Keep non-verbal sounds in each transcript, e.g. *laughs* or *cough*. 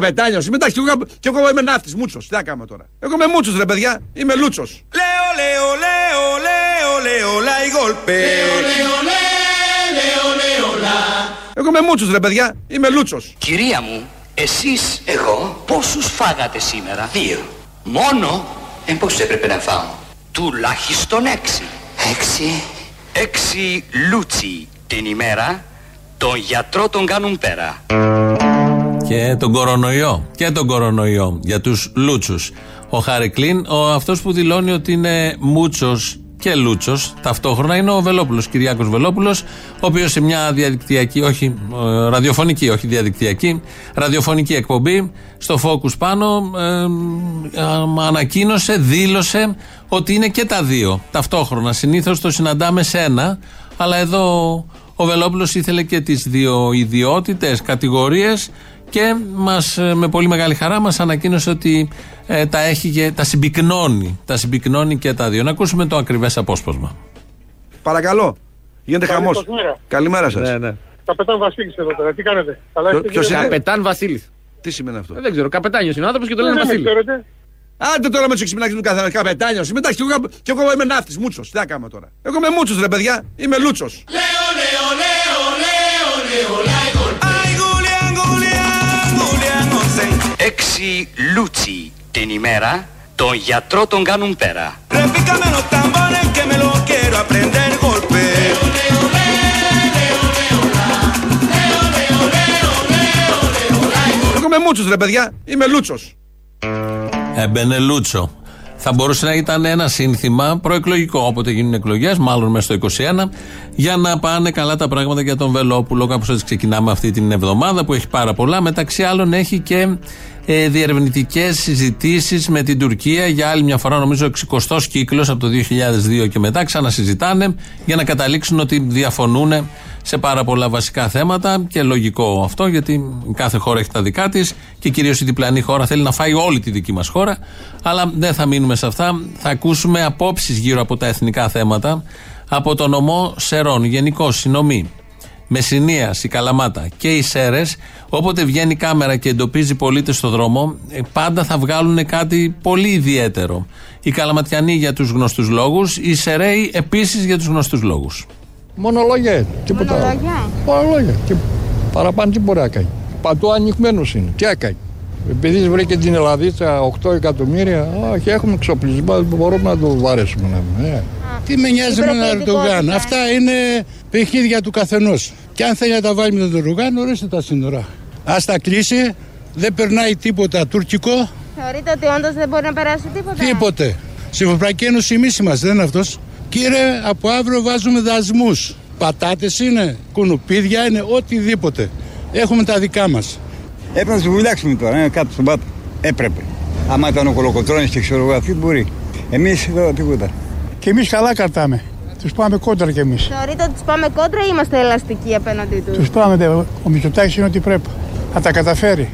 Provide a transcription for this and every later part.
Καπετάνιος. Μετά και εγώ, και εγώ είμαι ναύτης, μούτσο. Τι να κάνουμε τώρα. Εγώ είμαι μούτσο, ρε παιδιά. Είμαι λούτσος. Λέω, λέω, λέω, λέω, λέω, λαϊ γολπέ. Λέω, λέω, λέω, λέω, Εγώ είμαι μούτσο, ρε παιδιά. Είμαι λούτσος. Κυρία μου, εσείς, εγώ, πόσους φάγατε σήμερα; Δύο. Μόνο, ε, πώς έπρεπε να φάω; Τουλάχιστον έξι. Έξι. Έξι λούτσι την ημέρα. Τον γιατρό τον κάνουν πέρα. Και τον κορονοϊό. Και τον κορονοϊό για τους λούτσους. Ο Χάρη ο αυτός που δηλώνει ότι είναι μούτσος και Λούτσος. Ταυτόχρονα είναι ο Βελόπουλος, Κυριάκος Βελόπουλος, ο οποίος σε μια διαδικτυακή, όχι ε, ραδιοφωνική, όχι διαδικτυακή, ραδιοφωνική εκπομπή στο Focus πάνω ε, ανακοίνωσε, δήλωσε ότι είναι και τα δύο ταυτόχρονα. Συνήθως το συναντάμε σε ένα, αλλά εδώ ο Βελόπουλος ήθελε και τις δύο ιδιότητες, κατηγορίες και μας, ε, με πολύ μεγάλη χαρά μας ανακοίνωσε ότι ε, τα έχει και τα συμπυκνώνει. Τα συμπυκνώνει και τα δύο. Να ακούσουμε το ακριβές απόσπασμα. Παρακαλώ. Γίνεται χαμός. Καλημέρα σας. Ναι, ναι. Καπετάν Βασίλης εδώ πέρα. Τι κάνετε; Ποιο είναι; Καπετάν Βασίλης. Τι σημαίνει αυτό; Ε, δεν ξέρω. Καπετάνιος είναι άνθρωπος και το λένε Βασίλη. Άντε τώρα με τους εξυπνάκι του καθένα καπετάνιος. Μετά και εγώ, και εγώ είμαι ναύτης, μούτσο. Τι θα κάνουμε τώρα. Εγώ είμαι μούτσο, ρε παιδιά. Είμαι λούτσος. Λέω, λέω, λέω, λέω, λέω, Έξι λούτσι την ημέρα τον γιατρό τον κάνουν πέρα. Εγώ είμαι μούτσος ρε παιδιά, είμαι λούτσος. Έμπαινε λούτσο. Θα μπορούσε να ήταν ένα σύνθημα προεκλογικό, όποτε γίνουν εκλογές, μάλλον μέσα στο 21, για να πάνε καλά τα πράγματα για τον Βελόπουλο. Κάπως έτσι ξεκινάμε αυτή την εβδομάδα που έχει πάρα πολλά. Μεταξύ άλλων έχει και ε, διερευνητικές συζητήσεις με την Τουρκία για άλλη μια φορά, νομίζω, 60 κύκλος από το 2002 και μετά. Ξανασυζητάνε για να καταλήξουν ότι διαφωνούν σε πάρα πολλά βασικά θέματα και λογικό αυτό γιατί κάθε χώρα έχει τα δικά της και κυρίως η διπλανή χώρα θέλει να φάει όλη τη δική μας χώρα. Αλλά δεν θα μείνουμε σε αυτά. Θα ακούσουμε απόψεις γύρω από τα εθνικά θέματα από τον νομό Σερών, γενικό συνομή. Μεσσηνίας, η Καλαμάτα και οι Σέρες, όποτε βγαίνει η κάμερα και εντοπίζει πολίτες στο δρόμο, ε, πάντα θα βγάλουν κάτι πολύ ιδιαίτερο. Οι Καλαματιανοί για τους γνωστούς λόγους, οι Σεραίοι επίσης για τους γνωστούς λόγους. Μόνο λόγια τίποτα Μόνο λόγια. Μόνο λόγια. Και παραπάνω τι μπορεί να κάνει. Παντού ανοιγμένο είναι. Τι έκανε. Επειδή βρήκε την Ελλαδίτσα 8 εκατομμύρια, όχι, έχουμε εξοπλισμό, μπορούμε να το βαρέσουμε. Ε. Τι με νοιάζει με τον Ερντογάν. Αυτά είναι παιχνίδια του καθενός. Και αν θέλει να τα βάλει με τον Ερντογάν, ορίστε τα σύνορα. Α τα κλείσει, δεν περνάει τίποτα τουρκικό. Θεωρείτε ότι όντως δεν μπορεί να περάσει τίποτα; Τίποτε. Στην Ευρωπαϊκή Ένωση εμείς είμαστε, δεν είναι αυτός. Κύριε, από αύριο βάζουμε δασμούς. Πατάτες είναι, κουνουπίδια είναι, οτιδήποτε. Έχουμε τα δικά μας. Έπρεπε να τους βουλιάξουμε τώρα, ε, κάτω στον πάτο. Έπρεπε. Άμα ήταν ο κολοκοτρόνη και ξέρω εγώ αυτή μπορεί. Εμείς εδώ τίποτα. Και εμείς καλά κρατάμε. Τους πάμε κόντρα κι εμείς. Θεωρείτε ότι τους πάμε κόντρα ή είμαστε ελαστικοί απέναντί τους; Τους πάμε. Ο Μητσοτάκης είναι ότι πρέπει. Θα τα καταφέρει.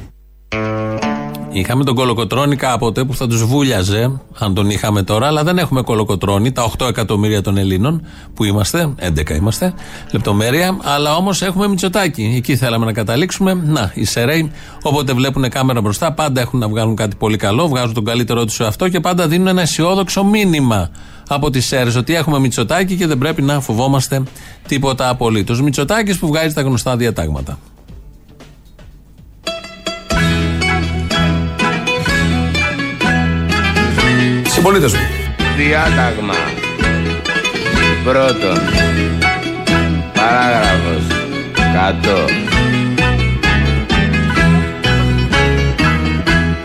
Είχαμε τον κολοκοτρόνη κάποτε που θα τους βούλιαζε, αν τον είχαμε τώρα, αλλά δεν έχουμε κολοκοτρόνη, τα 8 εκατομμύρια των Ελλήνων που είμαστε, 11 είμαστε, λεπτομέρεια, αλλά όμως έχουμε μυτσοτάκι. Εκεί θέλαμε να καταλήξουμε. Να, οι Σεραίοι, όποτε βλέπουν κάμερα μπροστά, πάντα έχουν να βγάλουν κάτι πολύ καλό, βγάζουν τον καλύτερό τους σε αυτό και πάντα δίνουν ένα αισιόδοξο μήνυμα από τι ΣΕΡΕΣ ότι έχουμε Μητσοτάκι και δεν πρέπει να φοβόμαστε τίποτα απολύτως. Μητσοτάκι που βγάζει τα γνωστά διατάγματα. Συμπολίτε μου. Διάταγμα. Πρώτον. Παράγραφος. Κάτω.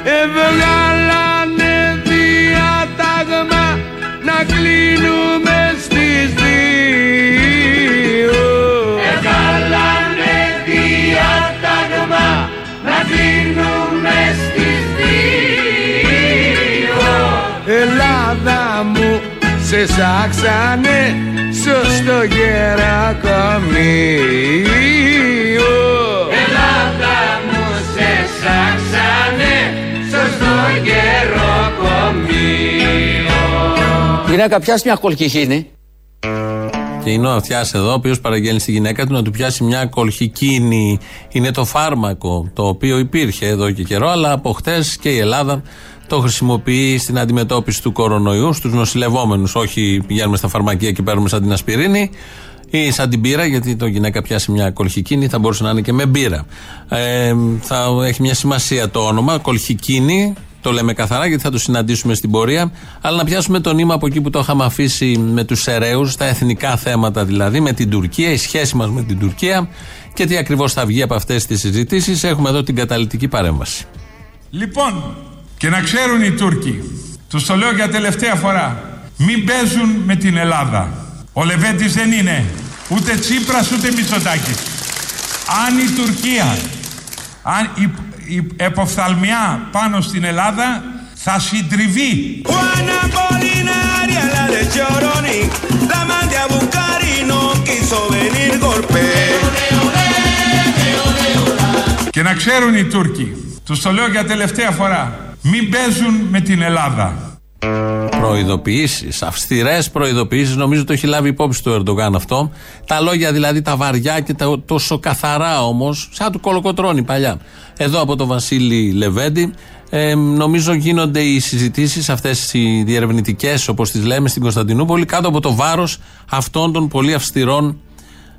Εβγάλανε σε σάξανε σωστό γερακομείο Ελλάδα μου σε σάξανε σωστό γερακομείο Η γυναίκα πιάσει μια κολκυχίνη Και είναι ο αυτιάς εδώ, ο οποίος παραγγέλνει στη γυναίκα του να του πιάσει μια κολχικίνη. Είναι το φάρμακο το οποίο υπήρχε εδώ και καιρό, αλλά από χτες και η Ελλάδα το χρησιμοποιεί στην αντιμετώπιση του κορονοϊού στους νοσηλευόμενους. Όχι πηγαίνουμε στα φαρμακεία και παίρνουμε σαν την ασπιρίνη ή σαν την μπύρα, γιατί το γυναίκα πιάσει μια κολχικίνη, θα μπορούσε να είναι και με μπύρα. Ε, θα έχει μια σημασία το όνομα, κολχικίνη, το λέμε καθαρά γιατί θα το συναντήσουμε στην πορεία. Αλλά να πιάσουμε το νήμα από εκεί που το είχαμε αφήσει με τους Ερέου, τα εθνικά θέματα δηλαδή, με την Τουρκία, η σχέση μας με την Τουρκία και τι ακριβώς θα βγει από αυτές τις συζητήσεις. Έχουμε εδώ την καταλητική παρέμβαση. Λοιπόν, και να ξέρουν οι Τούρκοι, τους το λέω για τελευταία φορά, μην παίζουν με την Ελλάδα. Ο Λεβέντης δεν είναι ούτε Τσίπρας ούτε Μητσοτάκης. Αν η Τουρκία, αν η, η εποφθαλμιά πάνω στην Ελλάδα θα συντριβεί. Και να ξέρουν οι Τούρκοι, τους το λέω για τελευταία φορά, μην παίζουν με την Ελλάδα. Προειδοποιήσεις, αυστηρές προειδοποιήσεις, νομίζω το έχει λάβει υπόψη του Ερντογάν αυτό. Τα λόγια δηλαδή τα βαριά και τα τόσο καθαρά όμως, σαν του κολοκοτρώνει παλιά. Εδώ από τον Βασίλη Λεβέντη, ε, νομίζω γίνονται οι συζητήσεις αυτές οι διερευνητικές, όπως τις λέμε στην Κωνσταντινούπολη, κάτω από το βάρος αυτών των πολύ αυστηρών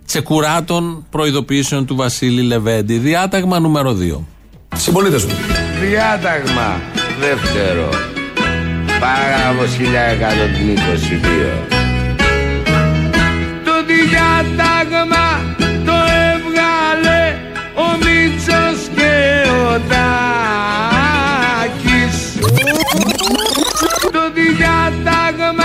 τσεκουράτων προειδοποιήσεων του Βασίλη Λεβέντη. Διάταγμα νούμερο 2. Συμπολίτε μου. Διάταγμα δεύτερο. Παράγραφος 1122. Το διάταγμα το έβγαλε ο Μίτσος και ο Τάκης. Το διάταγμα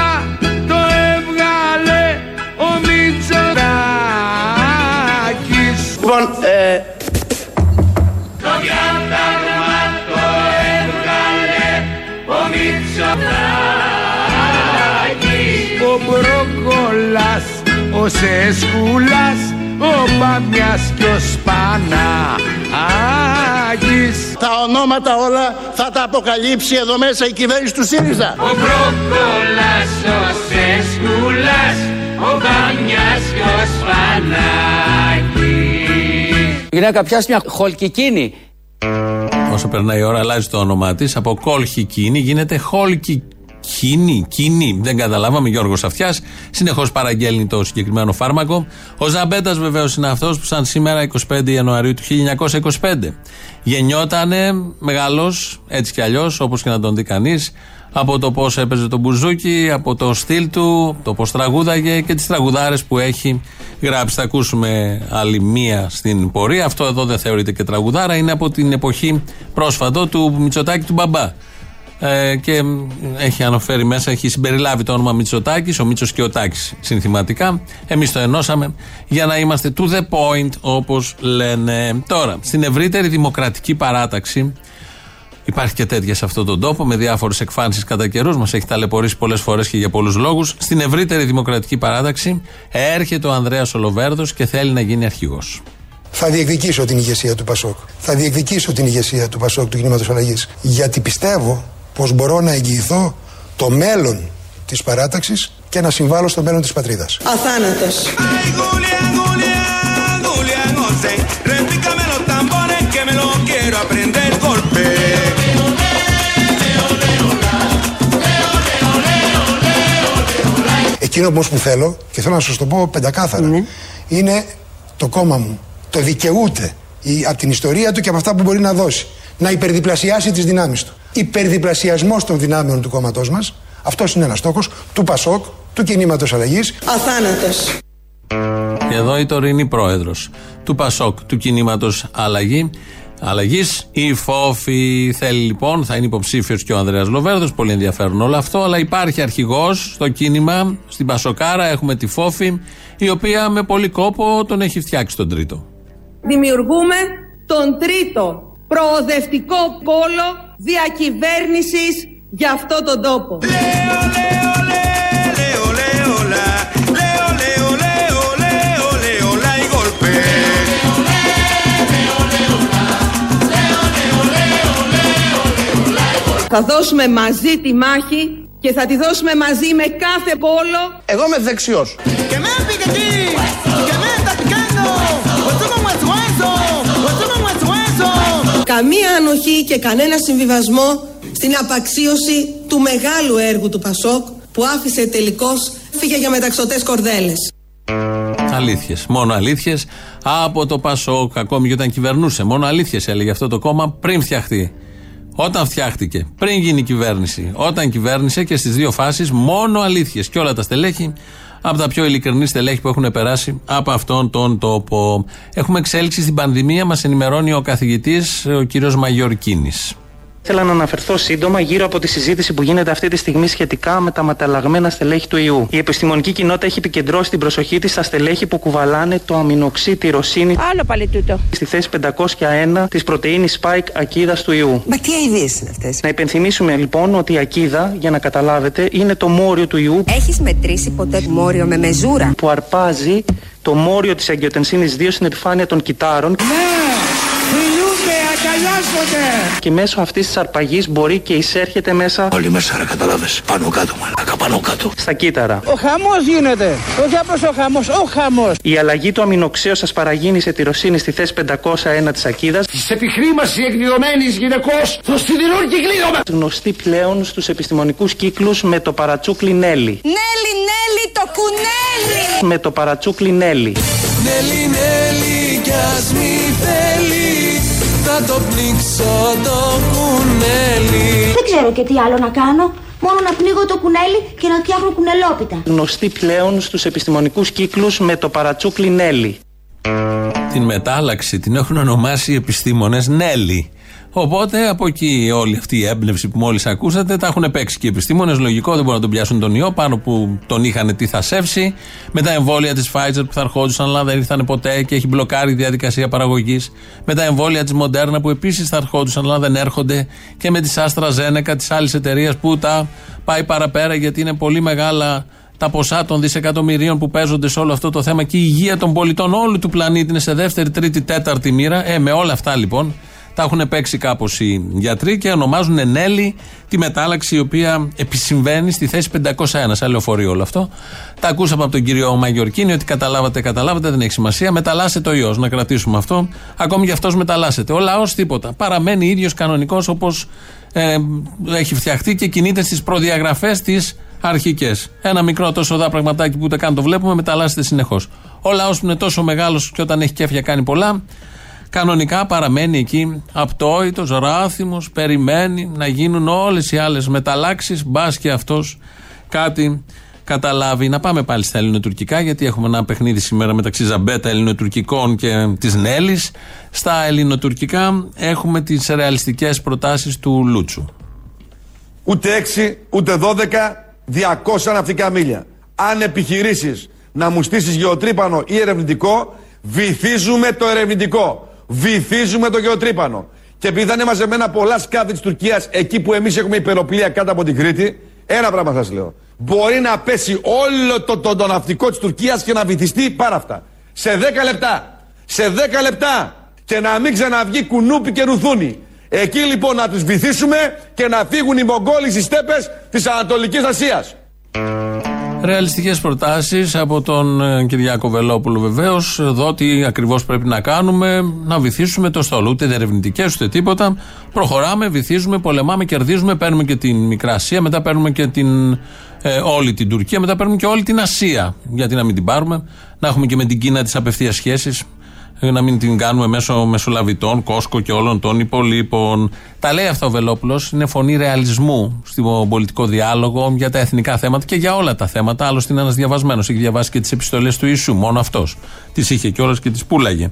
ο Σεσκούλας, ο Παμιάς και ο Σπανάκης. Τα ονόματα όλα θα τα αποκαλύψει εδώ μέσα η κυβέρνηση του ΣΥΡΙΖΑ. Ο Μπρόκολας, ο Σεσκούλας, ο Μπαμιάς και ο Σπανάκης Η γυναίκα πιάσει μια χολκικίνη. Όσο περνάει η ώρα, αλλάζει το όνομά της. Από κόλχικίνη γίνεται χόλκικίνη. Κίνη. Δεν καταλάβαμε. Γιώργος Αυτιάς. Συνεχώς παραγγέλνει το συγκεκριμένο φάρμακο. Ο Ζαμπέτας βεβαίως είναι αυτός που, σαν σήμερα, 25 Ιανουαρίου του 1925, γεννιότανε μεγάλος, έτσι κι αλλιώς, όπως και να τον δει κανείς, από το πώς έπαιζε το μπουζούκι, από το στυλ του, το πώς τραγούδαγε και τις τραγουδάρες που έχει γράψει. Θα ακούσουμε άλλη μία στην πορεία. Αυτό εδώ δεν θεωρείται και τραγουδάρα, είναι από την εποχή πρόσφατο του Μητσοτάκη του Μπαμπά. Ε, και έχει αναφέρει μέσα, έχει συμπεριλάβει το όνομα Μητσοτάκης, ο Μίτσο και ο Τάκη συνθηματικά. Εμείς το ενώσαμε για να είμαστε to the point, όπως λένε. Τώρα, στην ευρύτερη δημοκρατική παράταξη, Υπάρχει και τέτοια σε αυτόν τον τόπο, με διάφορες εκφάνσεις κατά καιρούς. Μας έχει ταλαιπωρήσει πολλές φορές και για πολλούς λόγους. Στην ευρύτερη δημοκρατική παράταξη έρχεται ο Ανδρέας Ολοβέρδος και θέλει να γίνει αρχηγός. Θα διεκδικήσω την ηγεσία του Πασόκ. Θα διεκδικήσω την ηγεσία του Πασόκ του κινήματος αλλαγής. Γιατί πιστεύω πω μπορώ να εγγυηθώ το μέλλον της παράταξης και να συμβάλλω στο μέλλον της πατρίδας. Αθάνατος. Εκείνο όμως που θέλω και θέλω να σας το πω πεντακάθαρα είναι το κόμμα μου. Το δικαιούται η, από την ιστορία του και από αυτά που μπορεί να δώσει. Να υπερδιπλασιάσει τις δυνάμεις του. Υπερδιπλασιασμός των δυνάμεων του κόμματός μας αυτός είναι ένας στόχος του ΠΑΣΟΚ, του κινήματος αλλαγής. Αθάνατος. Και εδώ η τωρινή πρόεδρος του Πασόκ, του κινήματος Αλλαγή. Αλλαγής. Η Φόφη θέλει λοιπόν, θα είναι υποψήφιος και ο Ανδρέας Λοβέρδος. Πολύ ενδιαφέρον όλο αυτό. Αλλά υπάρχει αρχηγός στο κίνημα, στην Πασοκάρα. Έχουμε τη Φόφη, η οποία με πολύ κόπο τον έχει φτιάξει τον τρίτο. Δημιουργούμε τον τρίτο προοδευτικό πόλο διακυβέρνησης για αυτό τον τόπο. Θα δώσουμε μαζί τη μάχη και θα τη δώσουμε μαζί με κάθε πόλο. Εγώ είμαι δεξιός. Que me pique aquí, Καμία ανοχή και κανένα συμβιβασμό στην απαξίωση του μεγάλου έργου του Πασόκ που άφησε τελικώς φύγε για μεταξωτές κορδέλες. Αλήθειες. Μόνο αλήθειες από το Πασόκ, ακόμη και όταν κυβερνούσε. Μόνο αλήθειες έλεγε αυτό το κόμμα πριν φτιαχτεί. Όταν φτιάχτηκε, πριν γίνει η κυβέρνηση, όταν κυβέρνησε και στις δύο φάσεις, μόνο αλήθειες. Και όλα τα στελέχη, από τα πιο ειλικρινή στελέχη που έχουν περάσει από αυτόν τον τόπο. Έχουμε εξέλιξη στην πανδημία, μας ενημερώνει ο καθηγητής, ο κύριος Μαγιορκίνης. Θέλω να αναφερθώ σύντομα γύρω από τη συζήτηση που γίνεται αυτή τη στιγμή σχετικά με τα μεταλλαγμένα στελέχη του ιού. Η επιστημονική κοινότητα έχει επικεντρώσει την προσοχή της στα στελέχη που κουβαλάνε το αμινοξύ τυροσίνη Άλλο πάλι τούτο. στη θέση 501 της πρωτενη spike ακίδας του ιού. Μα τι αειδίε είναι αυτές; Να υπενθυμίσουμε λοιπόν ότι η ακίδα, για να καταλάβετε, είναι το μόριο του ιού Έχεις μετρήσει ποτέ μόριο με μεζούρα; που αρπάζει το μόριο της αγκιοτενσίνης 2 στην επιφάνεια των κυτάρων Φιλούνται, αγκαλιάζονται. και μέσω αυτής της αρπαγής μπορεί και εισέρχεται μέσα Όλοι μέσα, ρε, κατάλαβε. Πάνω κάτω, μαλάκα, πάνω κάτω. στα κύτταρα. Ο χαμός γίνεται. Όχι απλώς ο χαμός, ο χαμός. Η αλλαγή του αμινοξέως ασπαραγίνη σε τυροσίνη στη θέση 501 της ακίδας Της επιχρήμασης εκδηλωμένης γυναικός στο σιδηρούν κυκλίδωμα. γνωστή πλέον στους επιστημονικούς κύκλους με το παρατσούκλι Νέλη. Νέλη, Νέλη, το κουνέλι. Με το παρατσούκλι Νέλη. Νέλη, Νέλη, κι ας μη θέλει Θα το πνίξω το κουνέλι Δεν ξέρω και τι άλλο να κάνω. Μόνο να πνίγω το κουνέλι και να φτιάχνω κουνελόπιτα. Γνωστή πλέον στους επιστημονικούς κύκλους με το παρατσούκλι Νέλη. Την μετάλλαξη την έχουν ονομάσει οι επιστήμονες Νέλη. Οπότε από εκεί όλη αυτή η έμπνευση που μόλις ακούσατε τα έχουν παίξει και οι επιστήμονες. Λογικό, δεν μπορούν να τον πιάσουν τον ιό πάνω που τον είχαν τι θα σεύσει. Με τα εμβόλια της Pfizer που θα ερχόντουσαν, αλλά δεν ήρθαν ποτέ και έχει μπλοκάρει η διαδικασία παραγωγής. Με τα εμβόλια της Moderna που επίσης θα ερχόντουσαν, αλλά δεν έρχονται. Και με της AstraZeneca της άλλης εταιρείας που τα πάει παραπέρα γιατί είναι πολύ μεγάλα τα ποσά των δισεκατομμυρίων που παίζονται σε όλο αυτό το θέμα και η υγεία των πολιτών όλου του πλανήτη είναι σε δεύτερη, τρίτη, τέταρτη μοίρα. Ε, με όλα αυτά λοιπόν τα έχουν παίξει κάπως οι γιατροί και ονομάζουν Νέλη τη μετάλλαξη η οποία επισυμβαίνει στη θέση 501. Σαν λεωφορείο όλο αυτό. Τα ακούσαμε από τον κύριο Μαγιορκίνη ότι καταλάβατε, καταλάβατε, δεν έχει σημασία. Μεταλλάσσεται ο ιός. Να κρατήσουμε αυτό. Ακόμη και αυτός μεταλλάσσεται. Ο λαός τίποτα. Παραμένει ίδιος κανονικός όπως ε, έχει φτιαχτεί και κινείται στις προδιαγραφές τη αρχικές. Ένα μικρό τόσο δά πραγματάκι που ούτε καν το βλέπουμε μεταλλάσσεται συνεχώς. Ο λαός που είναι τόσο μεγάλος και όταν έχει κέφια κάνει πολλά, κανονικά παραμένει εκεί απτόητος, ράθυμος, περιμένει να γίνουν όλες οι άλλες μεταλλάξεις. Μπας και αυτός κάτι καταλάβει. Να πάμε πάλι στα ελληνοτουρκικά, γιατί έχουμε ένα παιχνίδι σήμερα μεταξύ Ζαμπέτα ελληνοτουρκικών και της Νέλης. Στα ελληνοτουρκικά έχουμε τις ρεαλιστικές προτάσεις του Λούτσου. Ούτε 6, ούτε 12, 200 ναυτικά μίλια. Αν επιχειρήσεις να μου στήσεις γεωτρύπανο ή ερευνητικό, βυθίζουμε το ερευνητικό. Βυθίζουμε το γεωτρύπανο. Και επειδή θα είναι μαζεμένα πολλά σκάφη της Τουρκίας εκεί που εμείς έχουμε υπεροπλία κάτω από την Κρήτη, ένα πράγμα σας λέω. Μπορεί να πέσει όλο το, το, το ναυτικό της Τουρκίας και να βυθιστεί πάρα αυτά. Σε 10 λεπτά. Σε 10 λεπτά. Και να μην ξαναβγεί κουνούπι και ρουθούνι. Εκεί λοιπόν να τους βυθίσουμε και να φύγουν οι Μογγόλοι στις στέπες της Ανατολικής Ασίας. Ρεαλιστικές προτάσεις από τον ε, Κυριάκο Βελόπουλο βεβαίως. Εδώ τι ακριβώς πρέπει να κάνουμε, να βυθίσουμε το στόλο. Ούτε ερευνητικέ ούτε τίποτα. Προχωράμε, βυθίζουμε, πολεμάμε, κερδίζουμε. Παίρνουμε και την Μικρά Ασία, μετά παίρνουμε και την, ε, όλη την Τουρκία, μετά παίρνουμε και όλη την Ασία. Γιατί να μην την πάρουμε, να έχουμε και με την Κίνα τις απευθείας σχέσεις να μην την κάνουμε μέσω μεσολαβητών, Κόσκο και όλων των υπολείπων. Τα λέει αυτό ο Βελόπουλος. Είναι φωνή ρεαλισμού στον πολιτικό διάλογο για τα εθνικά θέματα και για όλα τα θέματα. Άλλωστε είναι ένας διαβασμένος. Έχει διαβάσει και τις επιστολές του Ιησού. Μόνο αυτός. Τις είχε κιόλας και τις πούλαγε.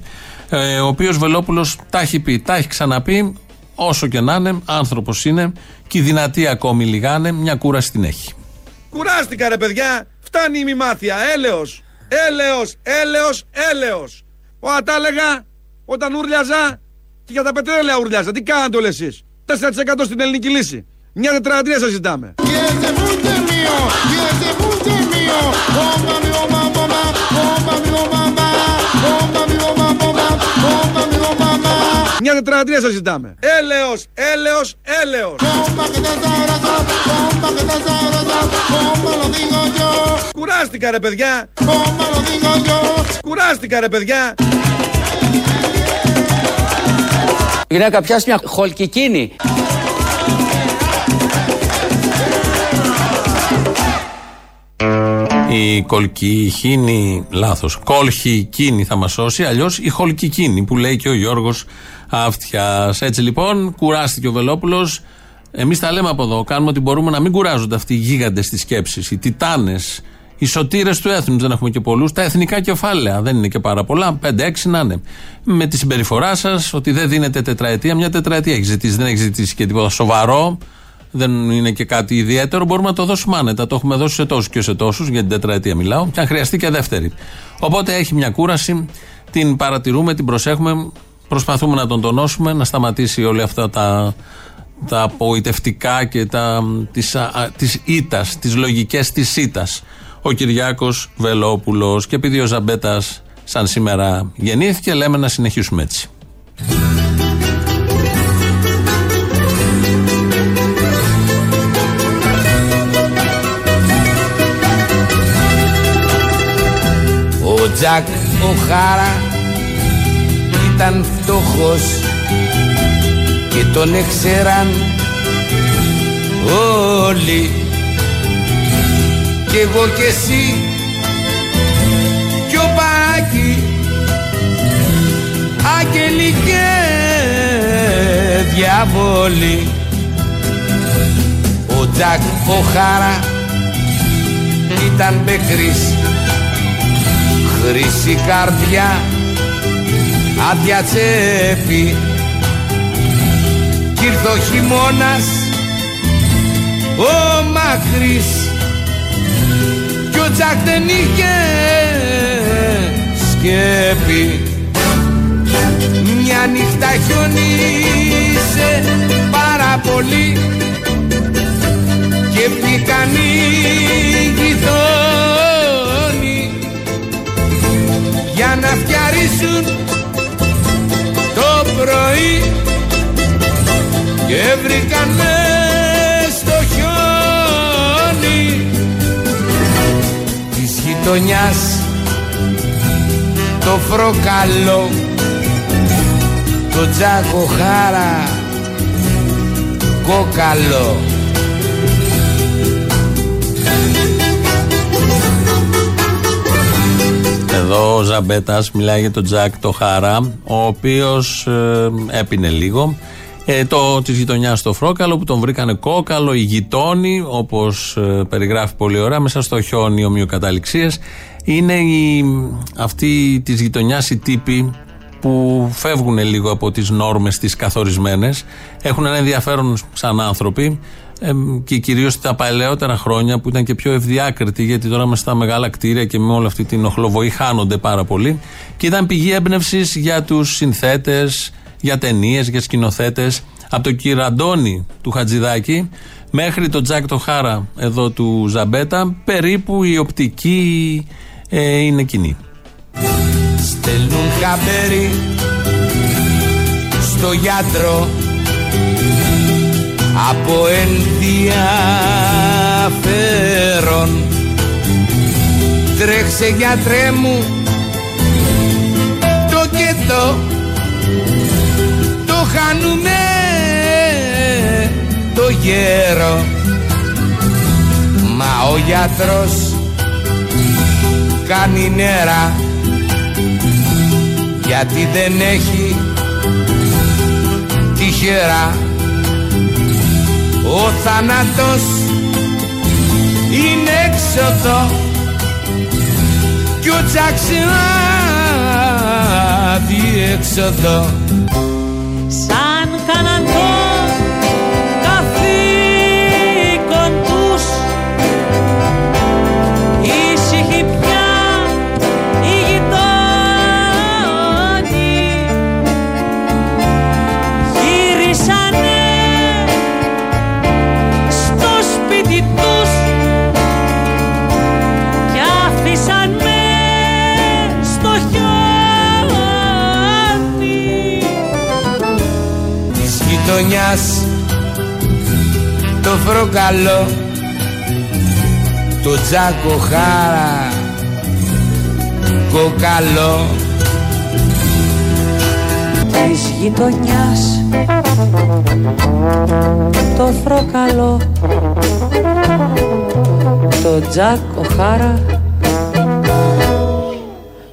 Ε, ο οποίος Βελόπουλος τα έχει πει, τα έχει ξαναπεί. Όσο και να είναι, άνθρωπος είναι και οι δυνατοί ακόμη λιγάνε, μια κούραση την έχει. Κουράστηκα ρε παιδιά, φτάνει η μημάθεια, έλεος, έλεος, έλεος, έλεος. Ω, τα έλεγα όταν ούρλιαζα και για τα πετρέλαια ούρλιαζα. Τι κάνατε όλοι εσείς; 4% στην ελληνική λύση. Μια τετραετία σας ζητάμε. Μια τετραετία σας ζητάμε. Έλεος, έλεος, έλεος. Κουράστηκα ρε παιδιά. Κουράστηκα ρε παιδιά. Η γυναίκα πιάσει μια χολκικίνη. Η κολκυχίνη, λάθος. Κόλχη θα μας σώσει, αλλιώς η χολκικίνη που λέει και ο Γιώργος Αυτιάς. Έτσι λοιπόν, κουράστηκε ο Βελόπουλος. Εμείς τα λέμε από εδώ. Κάνουμε ότι μπορούμε να μην κουράζονται αυτοί οι γίγαντες της σκέψης, οι τιτάνες, οι σωτήρες του έθνου. Δεν έχουμε και πολλούς. Τα εθνικά κεφάλαια δεν είναι και πάρα πολλά. 5-6 να είναι. Με τη συμπεριφορά σας, ότι δεν δίνετε τετραετία. Μια τετραετία έχεις ζητήσει. Δεν έχεις ζητήσει και τίποτα σοβαρό δεν είναι και κάτι ιδιαίτερο, μπορούμε να το δώσουμε άνετα. Το έχουμε δώσει σε τόσους και σε τόσους, για την τετραετία μιλάω, και αν χρειαστεί και δεύτερη. Οπότε έχει μια κούραση, την παρατηρούμε, την προσέχουμε, προσπαθούμε να τον τονώσουμε, να σταματήσει όλα αυτά τα, τα απογοητευτικά και τα, της, α, της ήτας, τις λογικές της ήτας. Ο Κυριάκος Βελόπουλος και επειδή ο Ζαμπέτας σαν σήμερα γεννήθηκε λέμε να συνεχίσουμε έτσι. Ο Τζακ ο Χάρα ήταν φτωχός και τον έξεραν όλοι κι εγώ κι εσύ. Κι ο Πάκη άγγελοι και διαβόλοι ο Τζακ ο Χάρα ήταν μπεκρής. Χρυσή καρδιά άδεια τσέπη. Κι ήρθε ο χειμώνας ο μακρύς κι ο Τζακ δεν είχε σκέπη. Μια νύχτα χιονίσε πάρα πολύ και πήγαν οι γειτόνι για να φτιαρίσουν το πρωί και βρήκαν μες γειτονιάς το φροκαλό το τζάκο χάρα κόκαλο Εδώ ο Ζαμπέτας μιλάει για τον Τζακ το Χάρα, ο οποίος ε, έπινε λίγο. Ε, το της γειτονιάς στο Φρόκαλο που τον βρήκανε κόκαλο, οι γειτόνι, όπως ε, περιγράφει πολύ ωραία, μέσα στο χιόνι ομοιοκαταληξίες. Είναι οι, αυτοί της γειτονιάς οι τύποι που φεύγουν λίγο από τις νόρμες τις καθορισμένες έχουν ένα ενδιαφέρον σαν άνθρωποι ε, και κυρίως τα παλαιότερα χρόνια που ήταν και πιο ευδιάκριτοι, γιατί τώρα με στα μεγάλα κτίρια και με όλη αυτή την οχλοβοή χάνονται πάρα πολύ. Και ήταν πηγή έμπνευσης για τους συνθέτες, για ταινίες, για σκηνοθέτες. Από το Κυραντώνη του Χατζηδάκη μέχρι τον Τζακ το Χάρα εδώ του Ζαμπέτα, περίπου η οπτική ε, είναι κοινή. Στέλνουν χαμπέρι στο γιατρό από ενδιαφέρον τρέξε γιατρέ μου το και το το χάνουμε το γέρο. Μα ο γιατρός κάνει νερά γιατί δεν έχει τυχερά. Ο θάνατος είναι έξοδο κι ο Τζάξινα διέξοδο γειτονιάς το φροκαλό το τζάκο χάρα κοκαλό. Της γειτονιάς το φροκαλό το τζάκο χάρα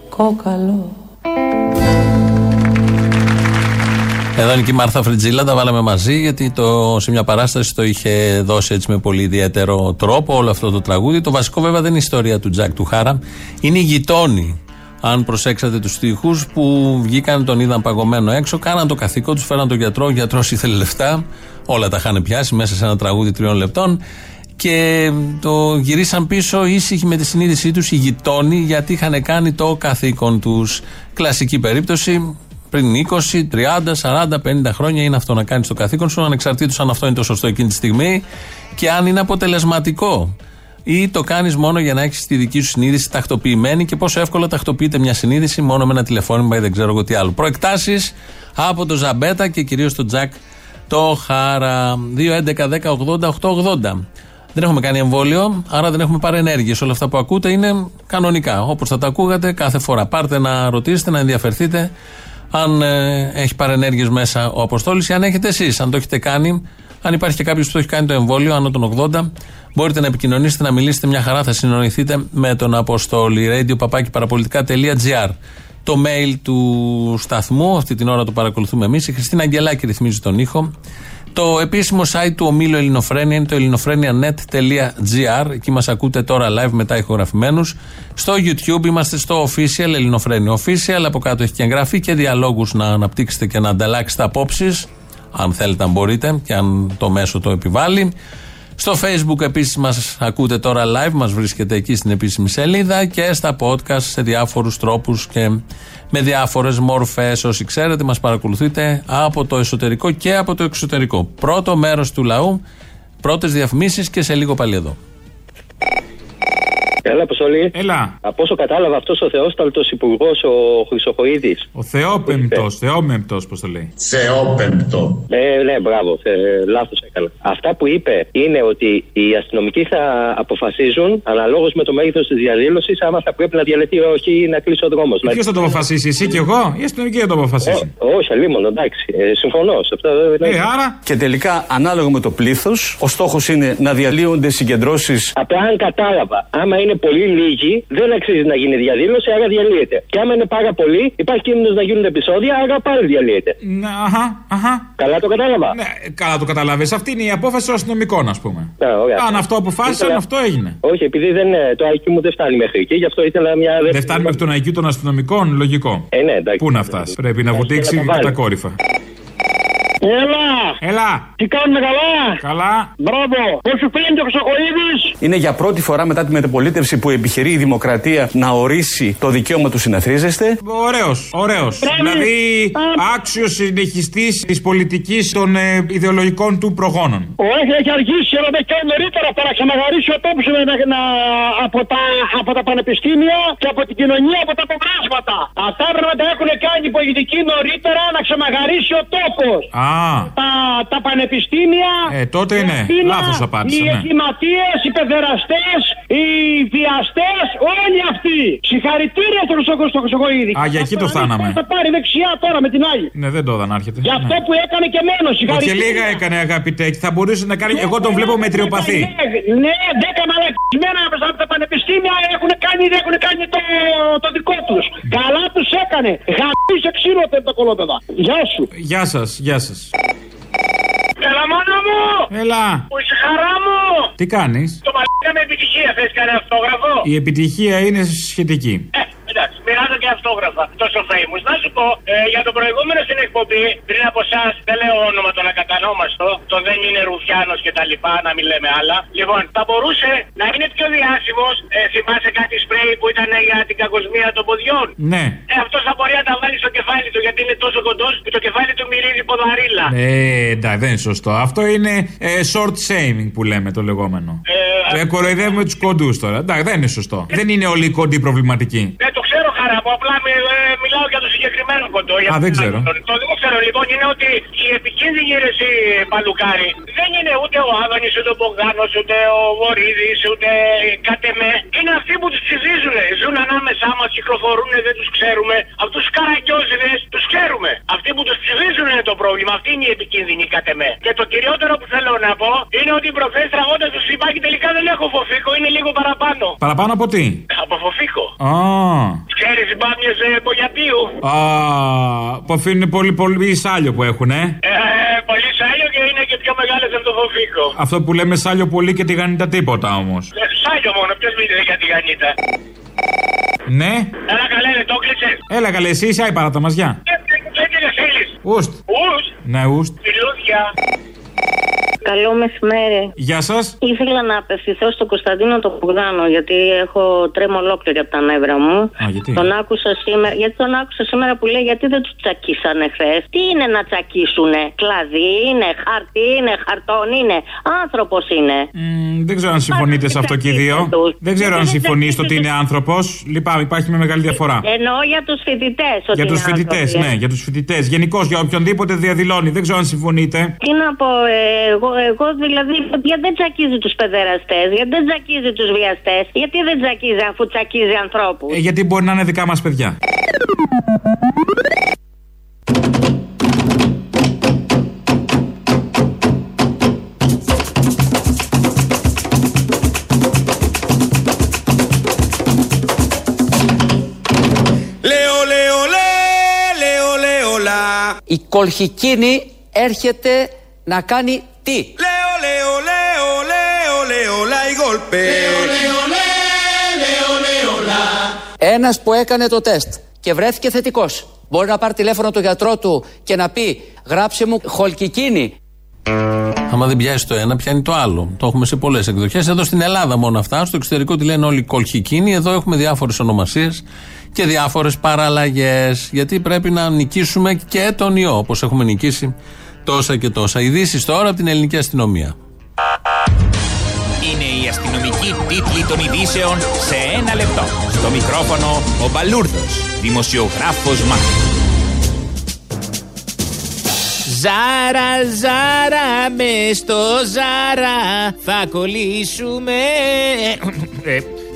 κόκαλο Εδώ είναι και η Μάρθα Φριτζίλα, τα βάλαμε μαζί γιατί το, σε μια παράσταση το είχε δώσει έτσι με πολύ ιδιαίτερο τρόπο όλο αυτό το τραγούδι. Το βασικό βέβαια δεν είναι η ιστορία του Τζακ του Χάρα, είναι οι γειτόνι. Αν προσέξατε τους τοίχου που βγήκαν, τον είδαν παγωμένο έξω, κάναν το καθήκον τους, φέραν τον γιατρό. Ο γιατρός ήθελε λεφτά, όλα τα είχαν πιάσει μέσα σε ένα τραγούδι τριών λεπτών. Και το γυρίσαν πίσω ήσυχοι με τη συνείδησή τους οι γειτόνι γιατί είχαν κάνει το καθήκον τους. Κλασική περίπτωση, πριν 20, 30, 40, 50 χρόνια είναι αυτό να κάνεις το καθήκον σου, ανεξαρτήτως αν αυτό είναι το σωστό εκείνη τη στιγμή και αν είναι αποτελεσματικό. Ή το κάνεις μόνο για να έχεις τη δική σου συνείδηση τακτοποιημένη και πόσο εύκολα τακτοποιείται μια συνείδηση μόνο με ένα τηλεφώνημα ή δεν ξέρω εγώ τι άλλο. Προεκτάσεις από το Ζαμπέτα και κυρίως το Τζακ το Χάρα. 2, 11, 10, 80, 8, 80. Δεν έχουμε κάνει εμβόλιο, άρα δεν έχουμε παρενέργειε. Όλα αυτά που ακούτε είναι κανονικά. Όπως θα τα ακούγατε κάθε φορά. Πάρτε να ρωτήσετε, να ενδιαφερθείτε αν ε, έχει παρενέργειες μέσα ο Αποστόλης ή αν έχετε εσείς. Αν το έχετε κάνει, αν υπάρχει και κάποιος που το έχει κάνει το εμβόλιο, άνω των 80, μπορείτε να επικοινωνήσετε, να μιλήσετε μια χαρά, θα συνοηθείτε με τον Αποστόλη. radio Το mail του σταθμού, αυτή την ώρα το παρακολουθούμε εμείς. Η Χριστίνα Αγγελάκη ρυθμίζει τον ήχο. Το επίσημο site του ομίλου Ελληνοφρένια είναι το ελληνοφρένια.net.gr. Εκεί μας ακούτε τώρα live μετά ηχογραφημένους. Στο YouTube είμαστε στο official Ελληνοφρένια official. Από κάτω έχει και εγγραφή και διαλόγους να αναπτύξετε και να ανταλλάξετε απόψεις. Αν θέλετε, αν μπορείτε και αν το μέσο το επιβάλλει. Στο facebook επίσης μας ακούτε τώρα live, μας βρίσκεται εκεί στην επίσημη σελίδα και στα podcast σε διάφορους τρόπους και με διάφορες μορφές. Όσοι ξέρετε μας παρακολουθείτε από το εσωτερικό και από το εξωτερικό. Πρώτο μέρος του λαού, πρώτες διαφημίσεις και σε λίγο πάλι εδώ. Έλα, Αποστολή. Έλα. Από όσο κατάλαβα, αυτός ο Θεόσταλτος υπουργός, ο Χρυσοχοίδης. Ο Θεόπεμπτος, Θεόμεμπτο, πώς το λέει. Θεόπεμπτο. Ε, ναι, μπράβο, ε, λάθος έκανα. Αυτά που είπε είναι ότι οι αστυνομικοί θα αποφασίζουν αναλόγως με το μέγεθος της διαδήλωσης άμα θα πρέπει να διαλυθεί ή όχι να κλείσει ο δρόμος. Ποιος θα το αποφασίσει, εσύ και εγώ, ή οι αστυνομικοί θα το αποφασίσουν. όχι, αλλήμον, εντάξει. Ε, συμφωνώ σε αυτό. Ε, άρα; Και τελικά, ανάλογα με το πλήθος, ο στόχος είναι να διαλύονται συγκεντρώσεις. Από αν κατάλαβα, άμα είναι πολύ λίγοι, δεν αξίζει να γίνει διαδήλωση, άρα διαλύεται. Και άμα είναι πάρα πολύ, υπάρχει κίνδυνος να γίνουν επεισόδια, άρα πάλι διαλύεται. Ναι, αχα, αχα. Καλά το κατάλαβα. Ναι, καλά το καταλάβει. Αυτή είναι η απόφαση των αστυνομικών, ας πούμε. Ναι, ωραία. Αν αυτό αποφάσισαν, Ήθελα- αυτό έγινε. Όχι, επειδή δεν, ε, το IQ μου δεν φτάνει μέχρι εκεί, γι' αυτό ήθελα μια δεύτερη. Δεν φτάνει μέχρι τον IQ των αστυνομικών, λογικό. Ε, ναι, εντάξει. Πού να φτάσει. Πρέπει να βουτήξει να τα βάλει. κατακόρυφα. Έλα! Έλα! Τι κάνουμε καλά! Καλά! Μπράβο! Πώς σου φαίνεται ο Χρυσοκοίδης! Είναι για πρώτη φορά μετά τη μεταπολίτευση που επιχειρεί η δημοκρατία να ορίσει το δικαίωμα του συναθρίζεστε; Ωραίος, ωραίος. Δηλαδή, άξιος συνεχιστής της πολιτικής των ε, ιδεολογικών του προγόνων. Όχι, έχει αργήσει να με κάνει νωρίτερα αυτά να ξαναγαρίσει ο τόπος να, να, από, τα, από τα πανεπιστήμια και από την κοινωνία, από τα αποβράσματα. Αυτά πρέπει να τα έχουν κάνει οι πολιτικοί νωρίτερα να ξαναγαρίσει ο τόπος. Α, Τα, τα πανεπιστήμια. ε, τότε η ναι. Αθήνα, Λάθος απάντησα, Οι ναι. εγκληματίες, οι παιδεραστές, οι βιαστές, όλοι αυτοί. Συγχαρητήρια στον Χρυσοκο- στον Χρυσοκοίδη. Α, για εκεί το Αυτό φτάναμε. Θα πάρει δεξιά τώρα με την άλλη. Ναι, δεν το είδα να έρχεται. Για αυτό Ναι. που έκανε και μένο, Όχι, και συγχαρητήρια. λίγα έκανε αγαπητέ. Θα μπορούσε να κάνει. Εγώ τον βλέπω μετριοπαθή. Ναι, ναι, δέκα μαλακισμένα από τα πανεπιστήμια έχουν κάνει, έχουν κάνει το, το δικό τους. Καλά τους έκανε. Γαμίσε ξύλο τα κολόπεδα. Γεια σου. Γεια σας, γεια σας. Έλα μόνο μου! Έλα. Που είσαι χαρά μου! Τι κάνεις; Το μαλάκα με επιτυχία θες κανένα αυτόγραφο. Η επιτυχία είναι σχετική. Ε, εντάξει, μοιράζω και αυτόγραφα. Τόσο famous. Να σου πω, ε, για τον προηγούμενο στην εκπομπή, πριν από εσάς, δεν λέω όνομα τον ακατανόμαστο, το δεν είναι Ρουφιάνος και τα λοιπά, να μην λέμε άλλα. Λοιπόν, θα μπορούσε να είναι πιο διάσημος. Ε, θυμάσαι κάτι σπρέι που ήταν για την κακοσμία των ποδιών; Ναι. Ε, αυτός θα μπορεί να τα βάλει στο κεφάλι του γιατί είναι τόσο κοντός και το κεφάλι του μυρίζει ποδαρίλα. Ε, εντάξει, δεν είναι σωστό. Αυτό είναι ε, short shaming που λέμε το λεγόμενο. Ε, κοροϊδεύουμε τους κοντούς τώρα. Εντάξει, δεν είναι σωστό. Δεν είναι όλοι οι κοντοί προβληματικοί. Ναι, το ξέρω χαρά μου. Απλά μι- ε, μιλάω για του συγκεκριμένο κοντό. για Α, δεν να- ξέρω. Το, το δεύτερο λοιπόν είναι ότι η επικίνδυνη ρεσί παλουκάρι δεν είναι ούτε ο Άδωνης, ούτε ο Μπογδάνος, ούτε ο Βορύδης, ούτε κάτε με. Είναι αυτοί που τους ψηφίζουν. Ζουν ανάμεσά μας, κυκλοφορούν, δεν τους ξέρουμε. Αυτούς τους καραγκιόζιδες του ξέρουμε. Αυτοί που τους ψηφίζουν είναι το πρόβλημα. Αυτή είναι η επικίνδυνη κάτε με. Και το κυριότερο που θέλω να πω είναι ότι προχθέ τραγώντα τους είπα και τελικά δεν έχω φοφίκο, είναι λίγο παραπάνω. Παραπάνω από τι; Από φοφίκο. Α, Ξέρεις μπάμιες ε, Πογιατίου. α, που αφήνουν πολύ πολύ σάλιο που έχουν, ε. Ε, πολύ σάλιο και είναι και πιο μεγάλες από το φοφίκο. Αυτό που λέμε σάλιο πολύ και τη γανίτα τίποτα όμως. Ε, Σάλιο μόνο, ποιος μιλάει για τη γανίτα; Ναι. Έλα καλέ, ρε, το κλείσες. Έλα καλέ, εσύ είσαι η παράτα μας, γεια. Δεν είναι θέλει. Ούστ. Ους, Ναι, ούστ. φιλούδια. Καλό μεσημέρι. Γεια σας. Ήθελα να απευθυνθώ στον Κωνσταντίνο τον Μπογδάνο, γιατί έχω τρέμω ολόκληρη από τα νεύρα μου. Α, γιατί; Τον άκουσα σήμερα, γιατί τον άκουσα σήμερα που λέει γιατί δεν τους τσακίσανε χθες; Τι είναι να τσακίσουνε, κλαδί είναι, χαρτί είναι, χαρτόν είναι, άνθρωπος είναι. Μ, Δεν ξέρω αν συμφωνείτε σε αυτό και οι δύο. Δεν ξέρω αν συμφωνείτε ότι είναι άνθρωπος. Λυπάμαι, υπάρχει μια μεγάλη διαφορά. Εννοώ για τους φοιτητές. Για τους φοιτητές, ναι, για τους φοιτητές. Γενικώς για οποιονδήποτε διαδηλώνει. Δεν ξέρω αν συμφωνείτε. Τι να πω, ε, εγώ, εγώ δηλαδή, γιατί δεν τσακίζει τους παιδεραστές, γιατί δεν τσακίζει τους βιαστές, γιατί δεν τσακίζει αφού τσακίζει ανθρώπους. Ε, γιατί μπορεί να είναι δικά μας παιδιά. Λέω, λέω, λέ, λέω, λέω, λα. Η κολχικίνη έρχεται να κάνει τι; Λέω, λέω, λέω, λέω, λέω, λα, η γολπε. Ένας που έκανε το τεστ και βρέθηκε θετικός. Μπορεί να πάρει τηλέφωνο τον γιατρό του και να πει γράψε μου χολκικίνη. Άμα δεν πιάσει το ένα, πιάνει το άλλο. Το έχουμε σε πολλές εκδοχές. Εδώ στην Ελλάδα μόνο αυτά. Στο εξωτερικό τη λένε όλοι κολχικίνοι. Εδώ έχουμε διάφορες ονομασίες και διάφορες παραλλαγές. Γιατί πρέπει να νικήσουμε και τον ιό, όπως έχουμε νικήσει τόσα και τόσα. Ειδήσεις τώρα από την ελληνική αστυνομία. Είναι η αστυνομική τίτλη των ειδήσεων σε ένα λεπτό. Στο μικρόφωνο ο Μπαλούρδος, δημοσιογράφος Μάρκος. Ζάρα, ζάρα, μες στο ζάρα θα κολλήσουμε.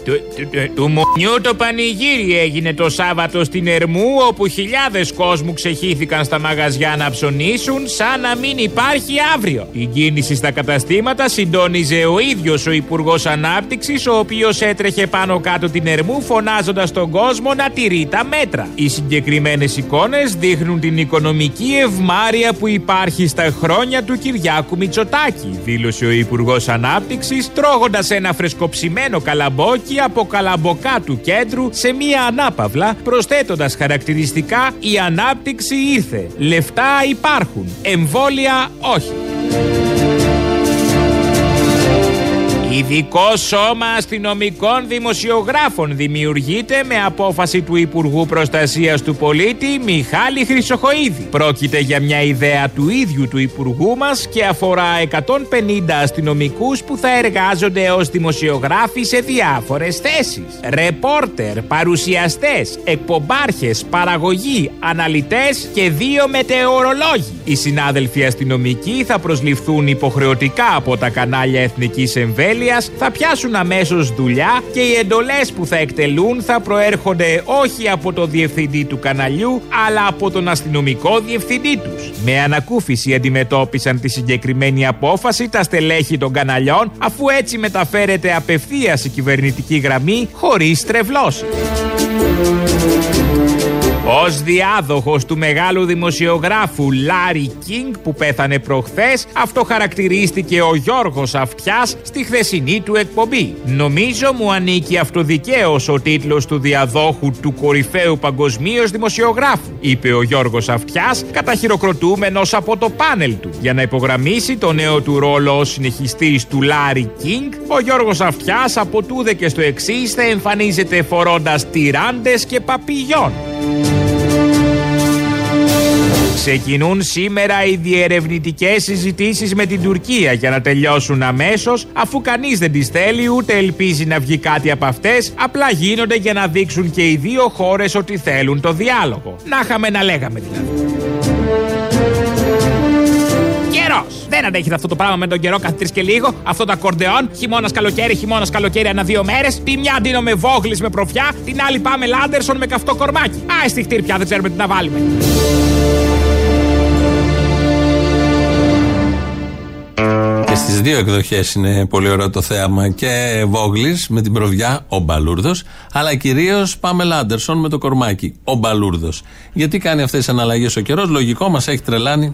Ε, του, του, του, του Μουνιού το πανηγύρι έγινε το Σάββατο στην Ερμού όπου χιλιάδες κόσμου ξεχύθηκαν στα μαγαζιά να ψωνίσουν σαν να μην υπάρχει αύριο. Η κίνηση στα καταστήματα συντόνιζε ο ίδιος ο Υπουργός Ανάπτυξης ο οποίος έτρεχε πάνω κάτω την Ερμού φωνάζοντας τον κόσμο να τηρεί τα μέτρα. Οι συγκεκριμένες εικόνες δείχνουν την οικονομική ευμάρεια που υπάρχει στα χρόνια του Κυριάκου Μητσοτάκη, δήλωσε ο Υπουργός Ανάπτυξης τρώγοντας ένα φρεσκοψημένο καλαμπόκι από καλαμποκά του κέντρου σε μία ανάπαυλα, προσθέτοντας χαρακτηριστικά «Η ανάπτυξη ήρθε, λεφτά υπάρχουν, εμβόλια όχι». Ειδικό σώμα αστυνομικών δημοσιογράφων δημιουργείται με απόφαση του Υπουργού Προστασίας του Πολίτη Μιχάλη Χρυσοχοίδη. Πρόκειται για μια ιδέα του ίδιου του Υπουργού μας και αφορά 150 αστυνομικούς που θα εργάζονται ως δημοσιογράφοι σε διάφορες θέσεις. Ρεπόρτερ, παρουσιαστές, εκπομπάρχες, παραγωγή, αναλυτές και δύο μετεωρολόγοι. Οι συνάδελφοι αστυνομικοί θα προσληφθούν υποχρεωτικά από τα κανάλια εθνικής εμβέλειας, θα πιάσουν αμέσως δουλειά και οι εντολές που θα εκτελούν θα προέρχονται όχι από το διευθυντή του καναλιού, αλλά από τον αστυνομικό διευθυντή τους. Με ανακούφιση αντιμετώπισαν τη συγκεκριμένη απόφαση τα στελέχη των καναλιών, αφού έτσι μεταφέρεται απευθείας η κυβερνητική γραμμή χωρίς τρευλώσεις. Ω διάδοχος του μεγάλου δημοσιογράφου Λάρι Κίνγκ που πέθανε προχθές, αυτό χαρακτηρίστηκε ο Γιώργος Αυτιάς στη χθεσινή του εκπομπή. Νομίζω μου ανήκει αυτοδικαίως ο τίτλος του διαδόχου του κορυφαίου παγκοσμίως δημοσιογράφου, είπε ο Γιώργος Αυτιάς, καταχειροκροτούμενος από το πάνελ του. Για να υπογραμμίσει το νέο του ρόλο ως συνεχιστής του Λάρι Κίνγκ, ο Γιώργος Αυτιάς από τούδε και στο εξής θα εμφανίζεται φορώντας τυράντες και παπηγιόν. Ξεκινούν σήμερα οι διερευνητικές συζητήσεις με την Τουρκία για να τελειώσουν αμέσως, αφού κανείς δεν τις θέλει ούτε ελπίζει να βγει κάτι από αυτές, απλά γίνονται για να δείξουν και οι δύο χώρες ότι θέλουν το διάλογο. Να είχαμε να λέγαμε δηλαδή. Καιρός! Δεν αντέχετε αυτό το πράγμα με τον καιρό κάθε τρεις και λίγο. Αυτό το ακορντεόν. Χειμώνας καλοκαίρι, χειμώνας καλοκαίρι ανά δύο μέρες. Τη μια ντύνω με βόγλι με προφιά, την άλλη πάμε λάντερσον με καυτό κορμάκι. Α, στη πια δεν ξέρουμε τι να βάλουμε. Και στι δύο εκδοχές είναι πολύ ωραίο το θέαμα. Και Βόγλης με την προβιά, ο Μπαλούρδος. Αλλά κυρίως πάμε Λάντερσον με το κορμάκι, ο Μπαλούρδος. Γιατί κάνει αυτές τι αναλλαγές ο καιρός, λογικό μας έχει τρελάνει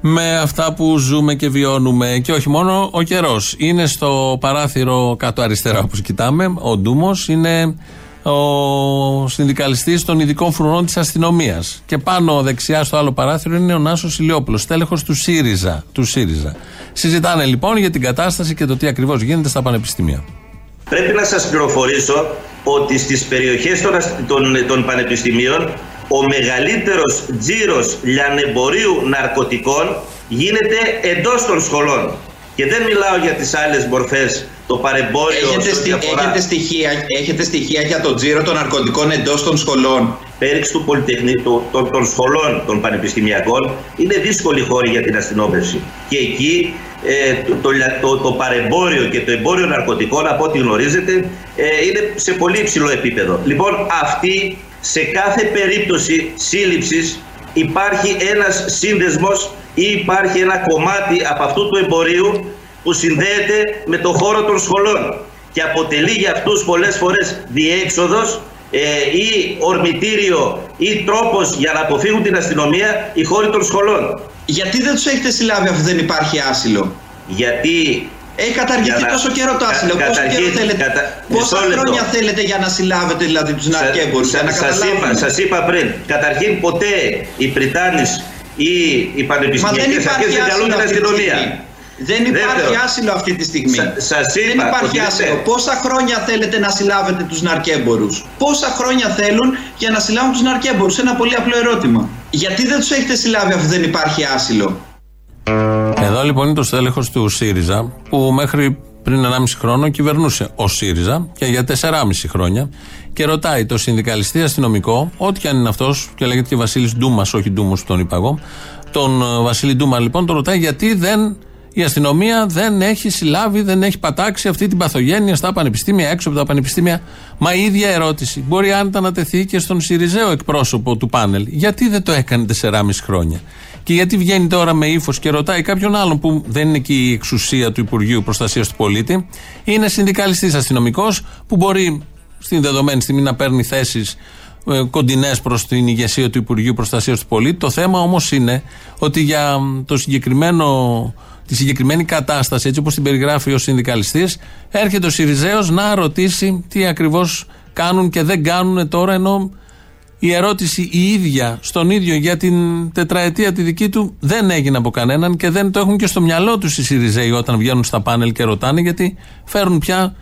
με αυτά που ζούμε και βιώνουμε. Και όχι μόνο ο καιρός. Είναι στο παράθυρο κάτω αριστερά, όπως κοιτάμε, ο Ντούμος. Είναι ο συνδικαλιστής των ειδικών φρουρών της αστυνομίας. Και πάνω δεξιά στο άλλο παράθυρο είναι ο Νάσος Ηλιόπουλος, τέλεχο του ΣΥΡΙΖΑ. Του ΣΥΡΙΖΑ. Συζητάνε λοιπόν για την κατάσταση και το τι ακριβώς γίνεται στα πανεπιστήμια. Πρέπει να σας πληροφορήσω ότι στις περιοχές των, ασ- των, των πανεπιστημίων ο μεγαλύτερος τζίρος λιανεμπορίου ναρκωτικών γίνεται εντός των σχολών. Και δεν μιλάω για τις άλλες μορφές, το παρεμπόριο Έχετε, σε ό,τι στοι- αφορά- έχετε, στοιχεία, έχετε στοιχεία για το τζίρο των ναρκωτικών εντός των σχολών; Πέριξ του Πολυτεχνείου, των, των σχολών των πανεπιστημιακών είναι δύσκολη χώρη για την αστυνόμευση. Και εκεί ε, το, το, λια- το, το παρεμπόριο και το εμπόριο ναρκωτικών, από ό,τι γνωρίζετε, ε, είναι σε πολύ υψηλό επίπεδο. Λοιπόν, αυτή σε κάθε περίπτωση σύλληψης υπάρχει ένας σύνδεσμος ή υπάρχει ένα κομμάτι από αυτού του εμπορίου που συνδέεται με το χώρο των σχολών και αποτελεί για αυτούς πολλές φορές διέξοδος ε, ή ορμητήριο ή τρόπος για να αποφύγουν την αστυνομία οι χώροι των σχολών. Γιατί δεν τους έχετε συλλάβει αφού δεν υπάρχει άσυλο; Γιατί... Έχει καταργηθεί Για να- τόσο καιρό το κα- άσυλο. Πόσο καταρχήν- καιρό θέλετε, κατα- πόσα μισό λεπτό. χρόνια θέλετε για να συλλάβετε δηλαδή τους ναρκέμπορους. για να Σας είπα, καταλάβουμε; σας είπα πριν, καταρχήν ποτέ οι Πριτάνης ή οι Μα δεν πανεπιστημιακές υπάρχει αρχές δεν καλούν άσυλο την αυτή τη αστυνομία. στιγμή. Δεν υπάρχει Δεύτερον, άσυλο αυτή τη στιγμή. Σα- σας δεν είπα υπάρχει ότι άσυλο. δεν- Πόσα χρόνια θέλετε να συλλάβετε τους ναρκέμπορους; Πόσα χρόνια θέλουν για να συλλάβουν τους ναρκέμπορους; Ένα πολύ απλό ερώτημα. Γιατί δεν τους έχετε συλλάβει αφού δεν υπάρχει άσυλο; Εδώ λοιπόν είναι το στέλεχος του ΣΥΡΙΖΑ που μέχρι πριν 1,5 χρόνο κυβερνούσε ο ΣΥΡΙΖΑ και για 4,5 χρόνια και ρωτάει το συνδικαλιστή αστυνομικό, ό,τι και αν είναι αυτός, και λέγεται και Βασίλης Ντούμας, όχι Ντούμο, τον είπα εγώ. Τον ε, Βασίλη Ντούμα λοιπόν τον ρωτάει γιατί δεν, η αστυνομία δεν έχει συλλάβει, δεν έχει πατάξει αυτή την παθογένεια στα πανεπιστήμια, έξω από τα πανεπιστήμια; Μα η ίδια ερώτηση μπορεί άνετα να τεθεί και στον ΣΥΡΙΖΑΕΟ εκπρόσωπο του πάνελ. Γιατί δεν το έκανε 4,5 χρόνια; Και γιατί βγαίνει τώρα με ύφος και ρωτάει κάποιον άλλον που δεν είναι εκεί η εξουσία του Υπουργείου Προστασίας του Πολίτη, είναι συνδικαλιστής αστυνομικός που μπορεί στην δεδομένη στιγμή να παίρνει θέσεις κοντινές προς την ηγεσία του Υπουργείου Προστασίας του Πολίτη. Το θέμα όμως είναι ότι για το συγκεκριμένο, τη συγκεκριμένη κατάσταση, έτσι όπως την περιγράφει ο συνδικαλιστής, έρχεται ο Σιριζέος να ρωτήσει τι ακριβώς κάνουν και δεν κάνουν τώρα, ενώ η ερώτηση η ίδια στον ίδιο για την τετραετία τη δική του δεν έγινε από κανέναν και δεν το έχουν και στο μυαλό τους οι Σιριζέοι όταν βγαίνουν στα πάνελ και ρωτάνε γιατί φέρουν πια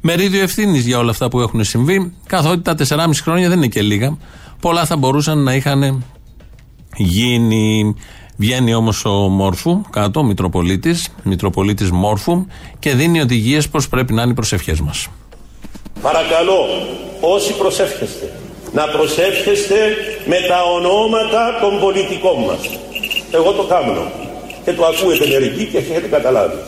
μερίδιο ευθύνης για όλα αυτά που έχουν συμβεί. Καθότι τα 4,5 χρόνια δεν είναι και λίγα. Πολλά θα μπορούσαν να είχαν γίνει. Βγαίνει όμως ο Μόρφου κάτω, ο Μητροπολίτης, Μητροπολίτης Μόρφου και δίνει οδηγίες πώς πρέπει να είναι οι προσευχές μας. Παρακαλώ όσοι προσεύχεστε να προσεύχεστε με τα ονόματα των πολιτικών μας. Εγώ το κάνω και το ακούετε μερικοί και έχετε καταλάβει.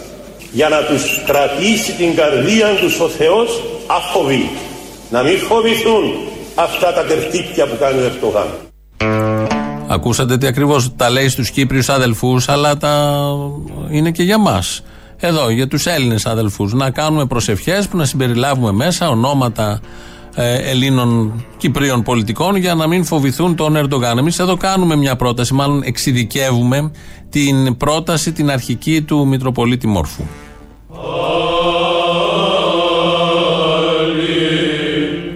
Για να τους κρατήσει την καρδία τους ο Θεός αφοβή. Να μην φοβηθούν αυτά τα τερτύπια που κάνει ο Ερτογάν. Ακούσατε τι ακριβώς τα λέει στους Κύπριους αδελφούς, αλλά τα είναι και για μας. Εδώ, για τους Έλληνες αδελφούς. Να κάνουμε προσευχές που να συμπεριλάβουμε μέσα ονόματα ε, Ελλήνων Κυπρίων πολιτικών για να μην φοβηθούν τον Ερντογάν. Εμείς εδώ κάνουμε μια πρόταση, μάλλον εξειδικεύουμε την πρόταση, την αρχική του Μητροπολίτη Μόρφου.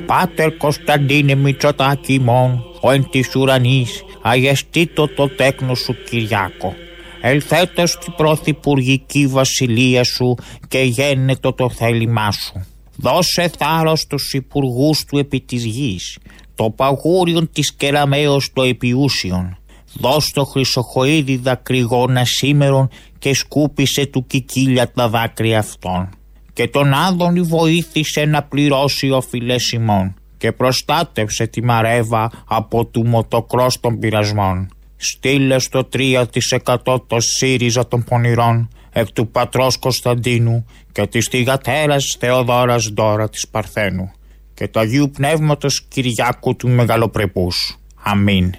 Πάτερ Κωνσταντίνε Μητσοτάκη μόν, ο εν της ουρανής, αγεστήτω το τέκνο σου Κυριάκο. Ελθέτως στην πρωθυπουργική βασιλεία σου και γένετο το θέλημά σου. Δώσε θάρρος στους υπουργούς του επί της γης, το παγούριον της κεραμέως το επιούσιον. Δώσ' το χρυσοχοίδι δακρυγόνα σήμερον και σκούπισε του κικίλια τα δάκρυα αυτών. Και τον Άδωνη βοήθησε να πληρώσει οφειλές ημών και προστάτευσε τη Μαρέβα από του μοτοκρός των πειρασμών. Στείλε στο 3% το ΣΥΡΙΖΑ των πονηρών εκ του πατρός Κωνσταντίνου και της θυγατέρας Θεοδόρας Ντόρα της Παρθένου και του Αγίου Πνεύματος Κυριάκου του Μεγαλοπρεπούς. Αμήν.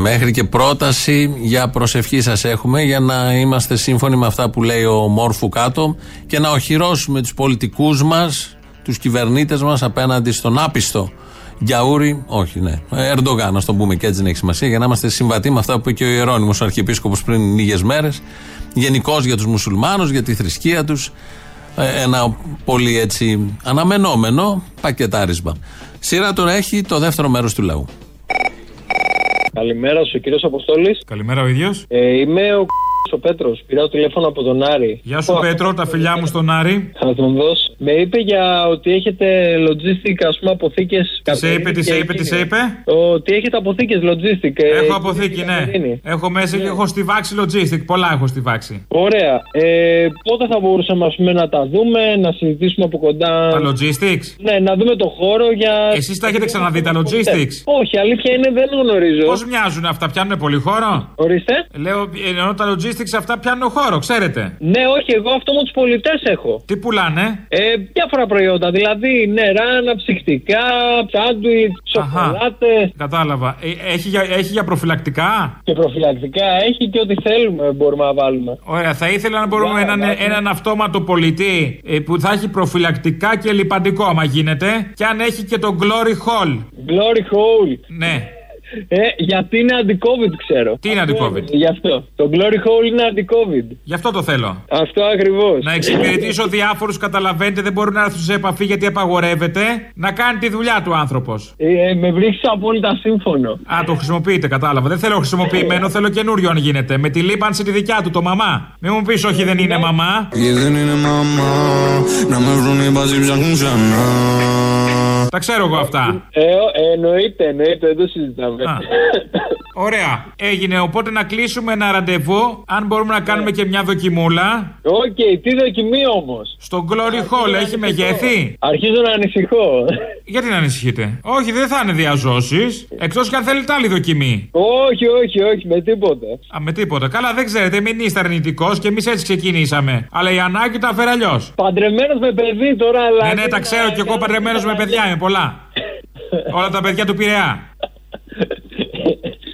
Μέχρι και πρόταση για προσευχή σας έχουμε για να είμαστε σύμφωνοι με αυτά που λέει ο Μόρφου κάτω και να οχυρώσουμε τους πολιτικούς μας, τους κυβερνήτες μας απέναντι στον άπιστο Γιαούρι, όχι, ναι. Ερντογάν, να τον πούμε και έτσι δεν έχει σημασία, για να είμαστε συμβατοί με αυτά που είπε και ο Ιερόνιμος Αρχιεπίσκοπος πριν λίγες μέρες. Γενικώς για τους μουσουλμάνους, για τη θρησκεία τους. Ένα πολύ έτσι αναμενόμενο πακετάρισμα. Σειρά τώρα έχει το δεύτερο μέρος του λαού. Καλημέρα σου, κύριος Αποστόλης. Καλημέρα ο ίδιος. Ε, είμαι ο ο Πέτρος. Πήρα τηλέφωνο από τον Άρη. Γεια σου, Πέτρο, τα φιλιά μου στον Άρη. Θα τον δώσω. Με είπε για ότι έχετε logistic, ας πούμε, αποθήκες. Τι σε είπε, τι σε είπε, τι σε είπε; Ότι έχετε αποθήκες logistic. ε, Έχω αποθήκη, ναι. Έχω μέσα και έχω στη βάξη logistic. Πολλά έχω στη βάξη. Ωραία. Ε, πότε θα μπορούσαμε ας πούμε, να τα δούμε, να συζητήσουμε από κοντά; Τα logistics; Ναι, να δούμε το χώρο για. Εσείς τα έχετε ξαναδεί τα logistics; Όχι, αλήθεια είναι δεν γνωρίζω. Πώς μοιάζουν αυτά, πιάνουν πολύ χώρο; Ορίστε. Λέω, ενώ τα logistics αυτά πιάνουν χώρο, ξέρετε. Ναι, όχι, εγώ αυτό με τους πολιτές έχω. Τι πουλάνε; Ε, διάφορα προϊόντα, δηλαδή νερά, αναψυκτικά, σάντουιτς, σοκολάτες. Κατάλαβα. Ε, έχει, για, έχει για προφυλακτικά; Και προφυλακτικά έχει και ό,τι θέλουμε μπορούμε να βάλουμε. Ωραία, θα ήθελα να μπορούμε έναν, έναν αυτόματο πολιτή ε, που θα έχει προφυλακτικά και λιπαντικό, άμα γίνεται. Και αν έχει και το Glory Hall. Glory Hall. Ναι. Ε, γιατί είναι αντι-COVID, ξέρω. Τι είναι αντι-COVID? Γι' αυτό. Το Glory Hole είναι αντι-COVID. Γι' αυτό το θέλω. Αυτό ακριβώς. Να εξυπηρετήσω διάφορους, καταλαβαίνετε, δεν μπορούν να έρθουν σε επαφή γιατί απαγορεύεται. Να κάνει τη δουλειά του άνθρωπος. Ε, με βρίσκεις απόλυτα σύμφωνο. Α, το χρησιμοποιείτε, κατάλαβα. Δεν θέλω χρησιμοποιημένο, θέλω καινούριο αν γίνεται. Με τη λίπανση τη δικιά του, το μαμά. Μην μου πεις, όχι, δεν είναι μαμά. Και δεν είναι μαμά, να με βρουν οι μπαζί ψάχνουν ξανά. Τα ξέρω εγώ αυτά. Ε, ε, εννοείται, εννοείται, δεν το συζητάμε. Ωραία. Έγινε, οπότε να κλείσουμε ένα ραντεβού. Αν μπορούμε να κάνουμε και μια δοκιμούλα. Οκ, τι δοκιμή όμως; Στο glory hole έχει μεγέθη; Αρχίζω να ανησυχώ. Γιατί να ανησυχείτε; Όχι, δεν θα είναι διά ζώσης. Εκτός και αν θέλετε άλλη δοκιμή. Όχι, όχι, όχι, με τίποτα. Α, με τίποτα. Καλά, δεν ξέρετε, μην είστε αρνητικός και εμείς έτσι ξεκινήσαμε. Αλλά η ανάγκη τα φέρει αλλιώς. Παντρεμένος με παιδί τώρα, αλλά. Ναι, ναι, τα ξέρω κι εγώ παντρεμένος με παιδιά είμαι πολλά. Όλα τα παιδιά του Πειραιά.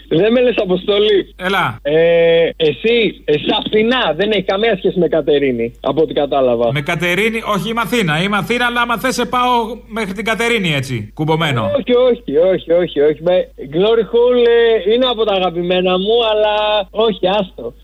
Δεν με λες αποστολή. Έλα. Ε, εσύ, εσύ Αθηνά, δεν έχει καμία σχέση με Κατερίνη, από ό,τι κατάλαβα. Με Κατερίνη, όχι είμαι Αθήνα. Είμαι Αθήνα, αλλά άμα θες σε πάω μέχρι την Κατερίνη έτσι. Κουμπωμένο. Όχι, όχι, όχι, όχι. όχι. Με Glory Hall ε, είναι από τα αγαπημένα μου, αλλά όχι, άστο.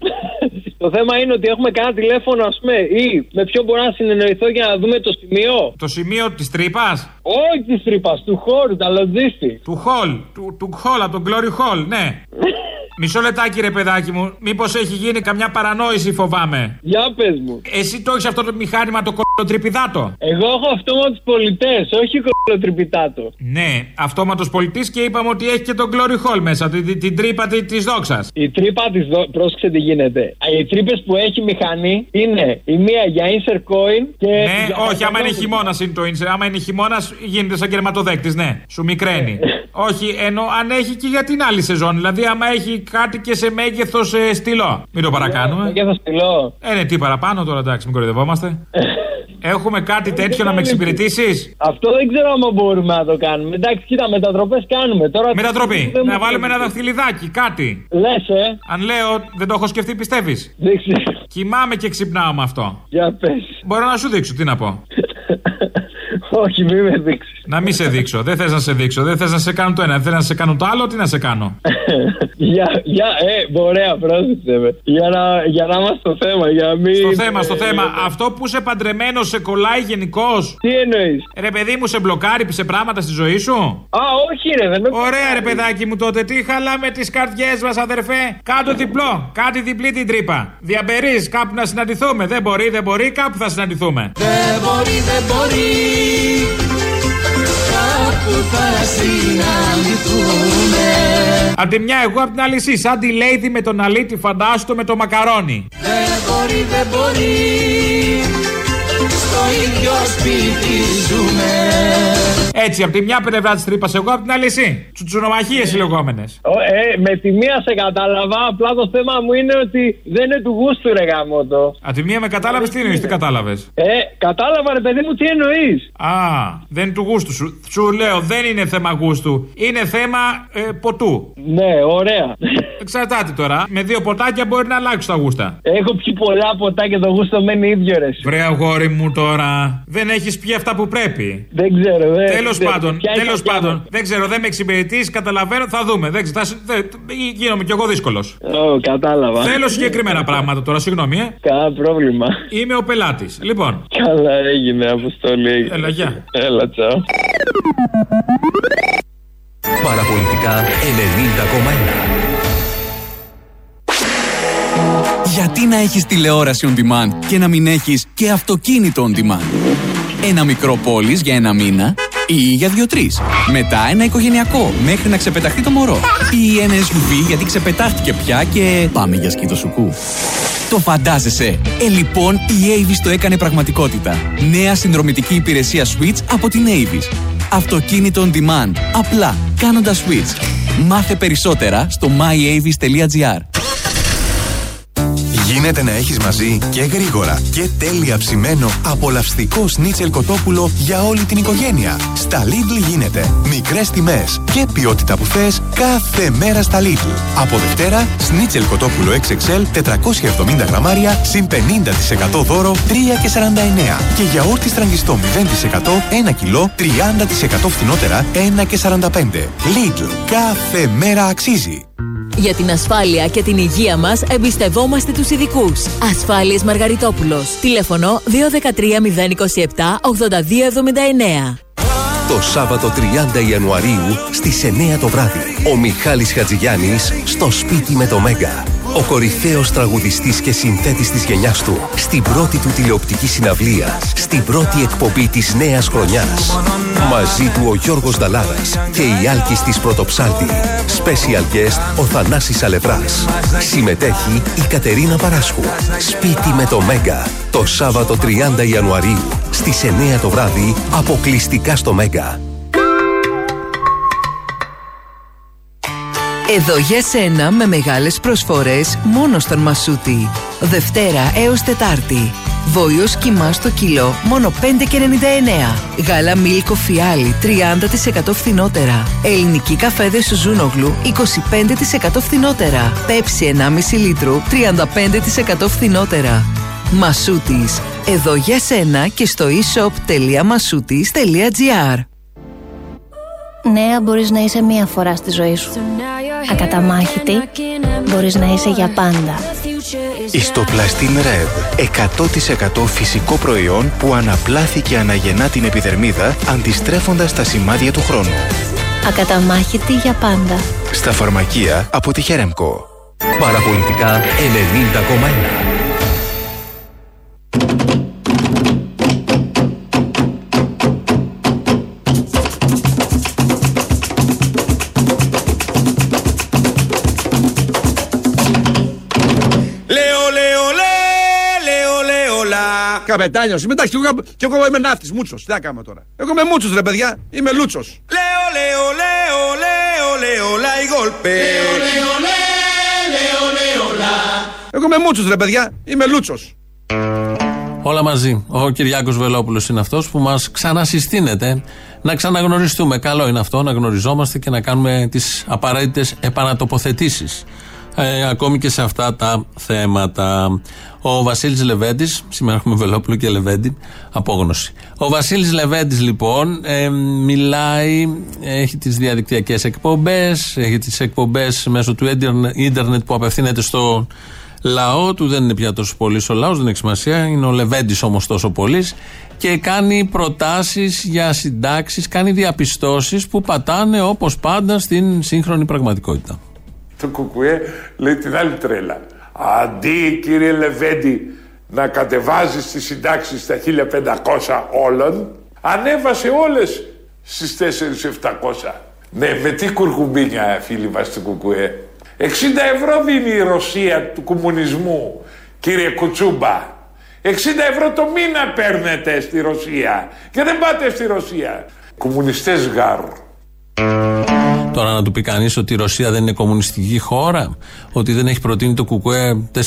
Το θέμα είναι ότι έχουμε κανένα τηλέφωνο, ας πούμε, ή με ποιον μπορώ να συνεννοηθώ για να δούμε το σημείο. Το σημείο της τρύπας; Όχι της τρύπας, του χώρου, τα logistics. Του hall, του, του hall, από τον Glory Hall, ναι. *laughs* Μισό λεπτάκι ρε παιδάκι μου, μήπως έχει γίνει καμιά παρανόηση φοβάμαι. Για πες μου. Εσύ το έχεις αυτό το μηχάνημα το κολοτριπιδάτο. Εγώ έχω αυτόματου πολιτές, όχι κολοτριπιτάτο. Ναι, αυτόματος πολιτής και είπαμε ότι έχει και τον Glory Hall μέσα, την, την, την τρύπα τη της δόξας. Η τρύπα της δόξα, πρόσεξε τι γίνεται. Οι τρύπες που έχει μηχανή είναι η μία για insert coin και. Ναι, για όχι, άμα είναι εκατό- χειμώνας είναι το insert. Άμα είναι χειμώνας γίνεται σαν κερματοδέκτης, ναι. Σου μικραίνει. όχι, ενώ αν έχει και για την άλλη σεζόν. Δηλαδή, άμα έχει κάτι και σε μέγεθος ε, στυλό. Μην το παρακάνουμε. Μέγεθος στυλό. Ε, ναι, τι παραπάνω τώρα, εντάξει, μην κοροϊδευόμαστε. *laughs* Έχουμε κάτι τέτοιο να με εξυπηρετήσεις; Αυτό δεν ξέρω αν μπορούμε να το κάνουμε. Εντάξει, κοίτα, μετατροπές κάνουμε. Τώρα Μετατροπή. δεν Να μου βάλουμε ένα φαίνεται. δαχτυλιδάκι, κάτι. Λες, ε. Αν λέω, δεν το έχω σκεφτεί, πιστεύεις; Δεν ξέρω. Κοιμάμαι και ξυπνάω με αυτό. Για πες. Μπορώ να σου δείξω, τι να πω. *laughs* Όχι, μη με δείξεις. Να μην σε δείξω. Δεν θες να σε δείξω. Δεν θες να σε κάνω το ένα. Δεν θες να σε κάνω το άλλο. Τι να σε κάνω; *laughs* για, για, ε, ωραία, πρόσεξε με. Για να, για να είμαστε στο θέμα, για να μην. Στο θέμα, στο θέμα. Αυτό που είσαι παντρεμένος σε κολλάει γενικώς; Τι εννοείς; Ρε παιδί μου, σε μπλοκάρει σε πράγματα στη ζωή σου; Α, όχι, ρε, δεν με Ωραία, ρε παιδάκι μου τότε. Τι χαλάμε τις καρδιές μας, αδερφέ; Κάτω διπλό. Κάτι διπλή την τρύπα. Διαμπερείς κάπου να συναντηθούμε. Δεν μπορεί, δεν μπορεί. Κάπου θα συναντηθούμε. Δεν μπορεί, δεν μπορεί Κάπου θα συναντηθούμε Απ' τη μια εγώ, απ' την άλλη εσύ. Σαν τη Lady με τον αλήτη, φαντάστο με το μακαρόνι. Δεν μπορεί, δεν μπορεί Στο ίδιο σπίτι ζούμε Έτσι, από τη μια πλευρά της τρύπας εγώ, από την άλλη εσύ. Τσουτσουνομαχίες οι λεγόμενες. Ε, με τη μία σε κατάλαβα, απλά το θέμα μου είναι ότι δεν είναι του γούστου ρε γαμότο. Από τη μία με κατάλαβες, τι εννοείς, τι κατάλαβες; Ε, κατάλαβα ρε παιδί μου τι εννοείς. Α, δεν είναι του γούστου σου. Σου λέω, δεν είναι θέμα γούστου. Είναι θέμα ε, ποτού. Ναι, ωραία. Εξαρτάται τώρα. Με δύο ποτάκια μπορεί να αλλάξει τα γούστα. Έχω πιει πολλά ποτά και το γούστο μένει ίδιο ρε. Βρε αγόρι μου τώρα. Δεν έχεις πει αυτά που πρέπει. Δεν ξέρω, δεν Τέλος ξέρω. πάντων, Ποια είναι τέλος τα πιάτα. πάντων. Δεν ξέρω, δεν με εξυπηρετείς, καταλαβαίνω, θα δούμε. Δεν ξέρω, θα, συ- δεν- γίνομαι κι εγώ δύσκολος. Ω, κατάλαβα. Θέλω συγκεκριμένα πράγματα τώρα, συγγνώμη, ε. Κανένα πρόβλημα. Είμαι ο πελάτης. Λοιπόν, Καλά έγινε, Αποστόλη. έγινε. Έλα, γεια. Έλα, τσαο. Παραπολιτικά 90,1. Γιατί να έχεις τηλεόραση on demand και να μην έχεις και αυτοκίνητο on demand; Ένα μικρό πόλης για ένα μήνα ή για δύο-τρεις. Μετά ένα οικογενειακό μέχρι να ξεπεταχτεί το μωρό. Ή ένα SUV γιατί ξεπετάχτηκε πια και πάμε για σκήτο σουκού. Το φαντάζεσαι. Ε, λοιπόν, η Avis το έκανε πραγματικότητα. Νέα συνδρομητική υπηρεσία Switch από την Avis. Αυτοκίνητο on demand. Απλά, κάνοντας Switch. Μάθε περισσότερα στο myavis.gr. Γίνεται να έχεις μαζί και γρήγορα και τέλεια ψημένο απολαυστικό σνίτσελ κοτόπουλο για όλη την οικογένεια. Στα Lidl γίνεται. Μικρές τιμές και ποιότητα που θες κάθε μέρα στα Lidl. Από Δευτέρα, σνίτσελ κοτόπουλο XXL 470 γραμμάρια συν 50% δώρο 3 και 49. Και γιαούρτι στραγγιστό 0% 1 κιλό 30% φθηνότερα 1 και 45. Lidl. Κάθε μέρα αξίζει. Για την ασφάλεια και την υγεία μας εμπιστευόμαστε τους ειδικούς. Ασφάλειες Μαργαριτόπουλος. Τηλέφωνο 213 027 8279. Το Σάββατο 30 Ιανουαρίου στις 9 το βράδυ. Ο Μιχάλης Χατζηγιάννης στο σπίτι με το Μέγκα. Ο κορυφαίος τραγουδιστής και συνθέτης της γενιάς του. Στην πρώτη του τηλεοπτική συναυλία. Στην πρώτη εκπομπή της νέας χρονιάς. Μαζί του ο Γιώργος Δαλάρας και η Άλκης της Πρωτοψάλτη. Special guest ο Θανάσης Αλευράς. Συμμετέχει η Κατερίνα Παράσχου. Σπίτι με το Μέγκα. Το Σάββατο 30 Ιανουαρίου στις 9 το βράδυ αποκλειστικά στο Μέγκα. Εδώ για σένα με μεγάλες προσφορές μόνο στον Μασούτη. Δευτέρα έως Τετάρτη. Βόλιος κοιμά στο κιλό μόνο 5,99. Γάλα μίλκο φιάλι 30% φθηνότερα. Ελληνική καφέδε Σουζούνογλου 25% φθηνότερα. Πέψη 1,5 λίτρου 35% φθηνότερα. Μασούτης. Εδώ για σένα και στο e-shop.masutis.gr Νέα μπορείς να είσαι μία φορά στη ζωή σου. Ακαταμάχητη μπορείς να είσαι για πάντα. Ιστοπλαστίν Red. 100% φυσικό προϊόν που αναπλάθει και αναγεννά την επιδερμίδα αντιστρέφοντας τα σημάδια του χρόνου. Ακαταμάχητη για πάντα. Στα φαρμακεία από τη Χέρεμκο. Παραπολιτικά 90,1. Καπετάνιος, μετά και εγώ, και εγώ είμαι ναύτης, μούτσο. Τι να κάνω τώρα; Εγώ είμαι μούτσο, ρε παιδιά. Είμαι λούτσος. Λέω, λέω, λέω, λέω, λέω, λα, η γολπε. Λέω, λέω, λέω, λέω, λα. Εγώ είμαι μούτσο, ρε παιδιά. Είμαι λούτσος. Όλα μαζί. Ο Κυριάκος Βελόπουλος είναι αυτός που μας ξανασυστήνεται να ξαναγνωριστούμε. Καλό είναι αυτό να γνωριζόμαστε και να κάνουμε τις απαραίτητες επανατοποθετήσεις. Ε, ακόμη και σε αυτά τα θέματα. Ο Βασίλης Λεβέντης, σήμερα έχουμε Βελόπουλο και Λεβέντη, απόγνωση. Ο Βασίλης Λεβέντης, λοιπόν, ε, μιλάει, έχει τις διαδικτυακές εκπομπές, έχει τις εκπομπές μέσω του ίντερνετ που απευθύνεται στο λαό του. Δεν είναι πια τόσο πολύς ο λαός, δεν έχει σημασία. Είναι ο Λεβέντης όμως τόσο πολύς. Και κάνει προτάσεις για συντάξεις, κάνει διαπιστώσεις που πατάνε όπως πάντα στην σύγχρονη πραγματικότητα. Το Κουκουέ λέει την άλλη τρέλα. Αντί κύριε Λεβέντη να κατεβάζεις τις συντάξεις στα 1500 όλων, ανέβασε όλες στις 4700. Ναι, με τι κουρκουμπίνια φίλοι μας του Κουκουέ. 60 ευρώ δίνει η Ρωσία του κομμουνισμού, κύριε Κουτσούμπα. 60 ευρώ το μήνα παίρνετε στη Ρωσία και δεν πάτε στη Ρωσία. Κομμουνιστές γάρ. Τώρα να του πει κανείς ότι η Ρωσία δεν είναι κομμουνιστική χώρα, ότι δεν έχει προτείνει το ΚΚΕ 4.000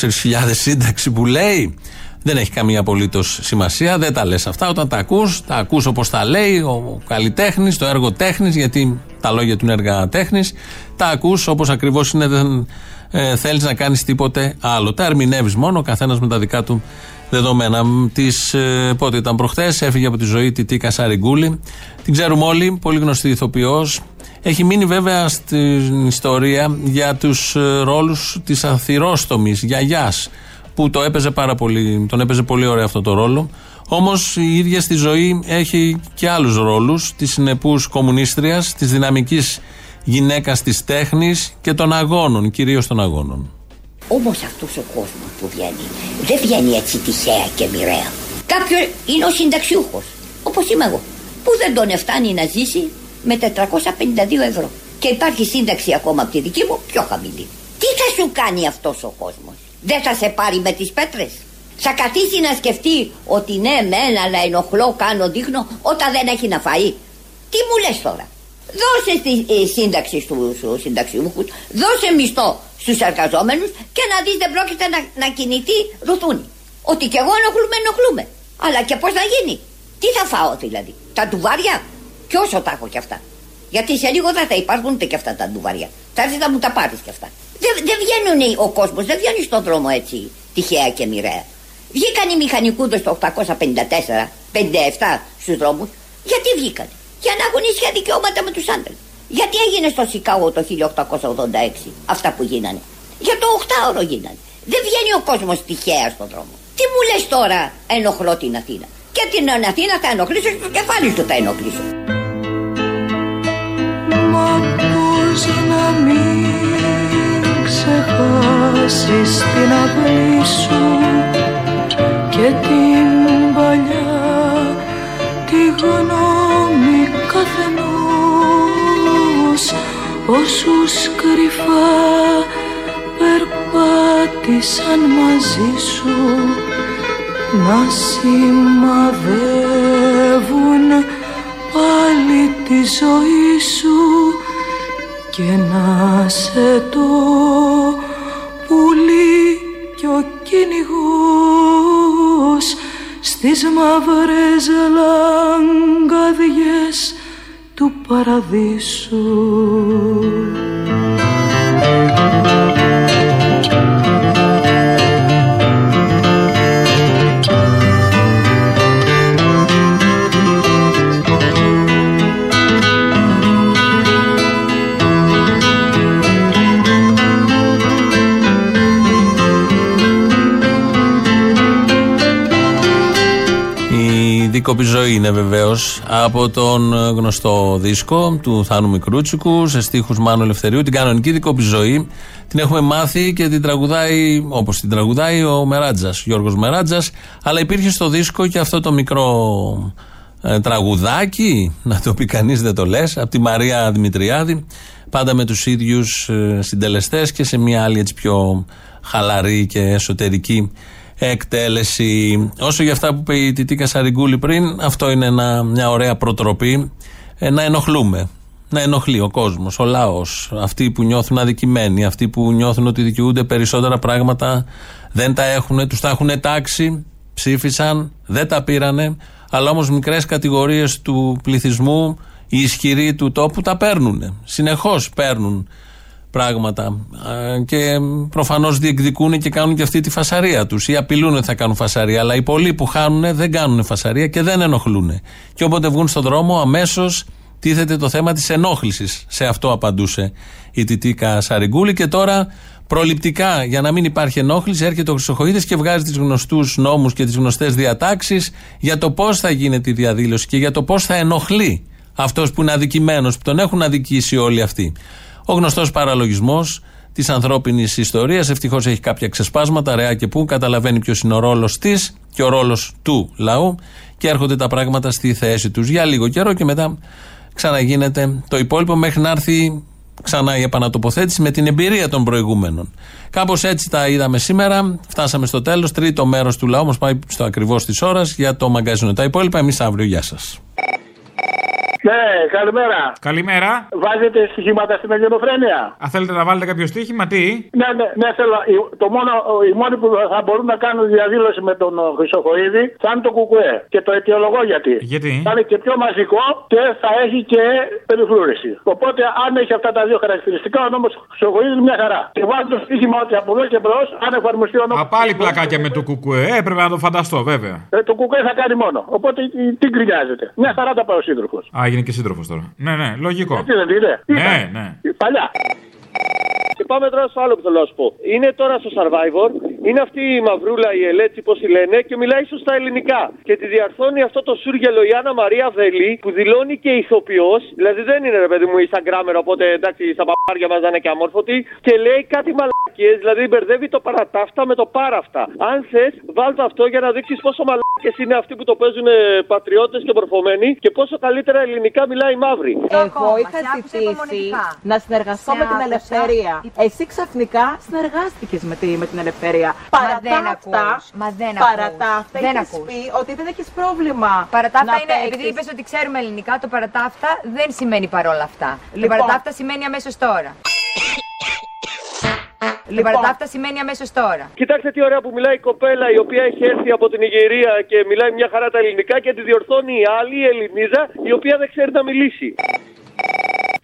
σύνταξη που λέει. Δεν έχει καμία απολύτως σημασία, δεν τα λες αυτά. Όταν τα ακούς, τα ακούς όπως τα λέει ο καλλιτέχνης, το έργο τέχνης, γιατί τα λόγια του είναι έργα τέχνης. Τα ακούς όπως ακριβώς είναι, δεν ε, θέλεις να κάνεις τίποτε άλλο. Τα ερμηνεύεις μόνο, ο καθένας με τα δικά του δεδομένα. Τη ε, πότε ήταν προχθέ, έφυγε από τη ζωή τη Τίκα Σαριγκούλη. Την ξέρουμε όλοι, πολύ γνωστή ηθοποιός. Έχει μείνει βέβαια στην ιστορία για τους ε, ρόλους της αθυρόστομη γιαγιάς που το έπαιζε πάρα πολύ, τον έπαιζε πολύ ωραία αυτό το ρόλο. Όμως η ίδια στη ζωή έχει και άλλους ρόλους. Της συνεπούς κομμουνίστριας, της δυναμικής γυναίκας της τέχνης και των αγώνων, κυρίως των αγώνων. Όμως αυτός ο κόσμος που βγαίνει δεν βγαίνει έτσι τυχαία και μοιραία. Κάποιος είναι ο συνταξιούχος, όπως είμαι εγώ, που δεν τον φτάνει να ζήσει με 452 ευρώ. Και υπάρχει σύνταξη ακόμα από τη δική μου πιο χαμηλή. Τι θα σου κάνει αυτός ο κόσμος, Δεν θα σε πάρει με τις πέτρες; Θα καθίσει να σκεφτεί ότι ναι, μεν, αλλά ενοχλώ, κάνω, δείχνω, όταν δεν έχει να φάει. Τι μου λες τώρα; Δώσε τη ε, σύνταξη στου συνταξιούχου, δώσε μισθό στους εργαζόμενους και να δεις δεν πρόκειται να, να κινηθεί ρουθούνη. Ότι κι εγώ ενοχλούμε, ενοχλούμε. Αλλά και πώς θα γίνει; Τι θα φάω δηλαδή; Τα τουβάρια. Και όσο τα έχω κι αυτά. Γιατί σε λίγο δεν θα υπάρχουν ούτε κι αυτά τα ντουβαριά. Θα έρθει να μου τα πάρεις κι αυτά. Δεν, δεν βγαίνουν ο κόσμος, δεν βγαίνει στον δρόμο έτσι τυχαία και μοιραία. Βγήκαν οι μηχανικούδε το 854, 57 στους δρόμους. Γιατί βγήκαν; Για να έχουν ίσια δικαιώματα με τους άντρες. Γιατί έγινε στο Σικάγο το 1886 αυτά που γίνανε; Για το 8ωρο γίνανε. Δεν βγαίνει ο κόσμος τυχαία στον δρόμο. Τι μου λες τώρα ενοχλώ την Αθήνα; Και την Αθήνα θα ενοχλήσω στο κεφάλι του θα ενοχλήσω. Μα πώς να μην ξεχάσεις την αυλή σου και την παλιά τη γνώμη καθενός όσους κρυφά περπάτησαν μαζί σου να σημαδεύουν πάλι τη ζωή σου και να σε το πουλί κι ο κυνηγός στις μαύρες λαγκαδιές του παραδείσου. Δίκοπη ζωή είναι βεβαίως από τον γνωστό δίσκο του Θάνου Μικρούτσικου σε στίχους Μάνου Ελευθερίου. Την κανονική δίκοπη ζωή την έχουμε μάθει και την τραγουδάει όπως την τραγουδάει ο Μεράτζας, Γιώργος Μεράτζας. Αλλά υπήρχε στο δίσκο και αυτό το μικρό ε, τραγουδάκι, να το πει κανείς δεν το λες, από τη Μαρία Δημητριάδη. Πάντα με τους ίδιους ε, συντελεστές και σε μια άλλη έτσι πιο χαλαρή και εσωτερική εκτέλεση. Όσο για αυτά που είπε η Τιτίκα Σαριγκούλη πριν, αυτό είναι ένα, μια ωραία προτροπή ε, να ενοχλούμε. Να ενοχλεί ο κόσμος, ο λαός. Αυτοί που νιώθουν αδικημένοι, αυτοί που νιώθουν ότι δικαιούνται περισσότερα πράγματα, δεν τα έχουν, τους τα έχουν τάξει, ψήφισαν, δεν τα πήρανε. Αλλά όμως μικρές κατηγορίες του πληθυσμού, οι ισχυροί του τόπου τα παίρνουν. Συνεχώς παίρνουν πράγματα. Α, Και προφανώς διεκδικούν και κάνουν και αυτή τη φασαρία τους. Ή απειλούν ότι θα κάνουν φασαρία. Αλλά οι πολλοί που χάνουν δεν κάνουν φασαρία και δεν ενοχλούν. Και όποτε βγουν στον δρόμο, αμέσως τίθεται το θέμα της ενόχλησης. Σε αυτό απαντούσε η Τιτίκα Σαριγκούλη. Και τώρα προληπτικά, για να μην υπάρχει ενόχληση, έρχεται ο Χρυσοχοίδης και βγάζει του γνωστούς νόμους και τις γνωστές διατάξεις για το πώς θα γίνεται η διαδήλωση και για το πώς θα ενοχλεί αυτός που είναι αδικημένος, που τον έχουν αδικήσει όλοι αυτοί. Ο γνωστός παραλογισμός της ανθρώπινης ιστορίας. Ευτυχώς έχει κάποια ξεσπάσματα, ρεά και πού, καταλαβαίνει ποιος είναι ο ρόλος της και ο ρόλος του λαού και έρχονται τα πράγματα στη θέση τους για λίγο καιρό και μετά ξαναγίνεται το υπόλοιπο μέχρι να έρθει ξανά η επανατοποθέτηση με την εμπειρία των προηγούμενων. Κάπως έτσι τα είδαμε σήμερα. Φτάσαμε στο τέλος. Τρίτο μέρος του λαού μας πάει στο ακριβώς της ώρας για το μαγκαζίνο. Τα υπόλοιπα εμείς αύριο. Γεια σας. Ναι, καλημέρα. Καλημέρα. Βάζετε στοιχήματα στην ελληνοφρένεια; Αν θέλετε να βάλετε κάποιο στοίχημα, τι; Ναι, ναι, ναι, θέλω. Οι- Το μόνο, οι μόνοι που θα μπορούν να κάνουν διαδήλωση με τον ο, Χρυσοχοίδη θα είναι το Κουκουέ. Και το αιτιολογώ γιατί. Γιατί; Θα είναι και πιο μαζικό και θα έχει και περιφρούρηση. Οπότε, αν έχει αυτά τα δύο χαρακτηριστικά, ο νόμος Χρυσοχοίδης είναι μια χαρά. Και βάζω το στοίχημα ότι από εδώ και μπρος, αν εφαρμοστεί ο νόμος. Α, πάλι πλακάκια με το κουκουέ. Ε, Έπρεπε να το φανταστώ, βέβαια. Ε, το κουκουέ θα κάνει μόνο. Οπότε τι, τι γκρινιάζεται. Μια χαρά τα πάει ο σύντροφος. Α, έγινε και σύντροφος τώρα. Ναι, ναι, λογικό. Έτσι δεν είναι. Ναι, ναι. Παλιά. Και πάμε τώρα στο άλλο που θέλω να σου πω. Είναι τώρα στο Survivor, είναι αυτή η μαυρούλα, η Ελέτσι, πώς τη λένε, και μιλάει σωστά ελληνικά. Και τη διαρθώνει αυτό το σούργελο η Άννα Μαρία Βελή, που δηλώνει και ηθοποιός. Δηλαδή δεν είναι ρε παιδί μου Instagrammer, οπότε εντάξει, στα παπάρια μας να είναι και αμόρφωτη. Και λέει κάτι μαλακίες, δηλαδή μπερδεύει το παρατάφτα με το πάραφτα. Αν θες, βάλτε αυτό για να δείξεις πόσο μαλακίες είναι αυτοί που το παίζουν πατριώτες και μορφωμένοι και πόσο καλύτερα ελληνικά μιλάει η μαύρη. Εγώ είχα ζητήσει να συνεργαστώ Σε με την άκουσα. Ελευθερία. Εσύ ξαφνικά συνεργάστηκες με, τη, με την ελευθερία. Παρά δεν τα αυτά, ακούς. Μα δεν παρά ακούς. τα αυτά Δεν έχεις ακούς. πει ότι δεν έχεις πρόβλημα. Παρατάφτα να είναι, παίξεις. επειδή είπες ότι ξέρουμε ελληνικά, το παρατάφτα δεν σημαίνει παρόλα αυτά. Το Λοιπόν. παρατάφτα σημαίνει αμέσως τώρα. Το παρατάφτα σημαίνει αμέσως τώρα. Κοιτάξτε τι ωραία που μιλάει η κοπέλα η οποία έχει έρθει από την Ιγυρία και μιλάει μια χαρά τα ελληνικά και τη διορθώνει η άλλη, η Ελληνίδα, η οποία δεν ξέρει να μιλήσει.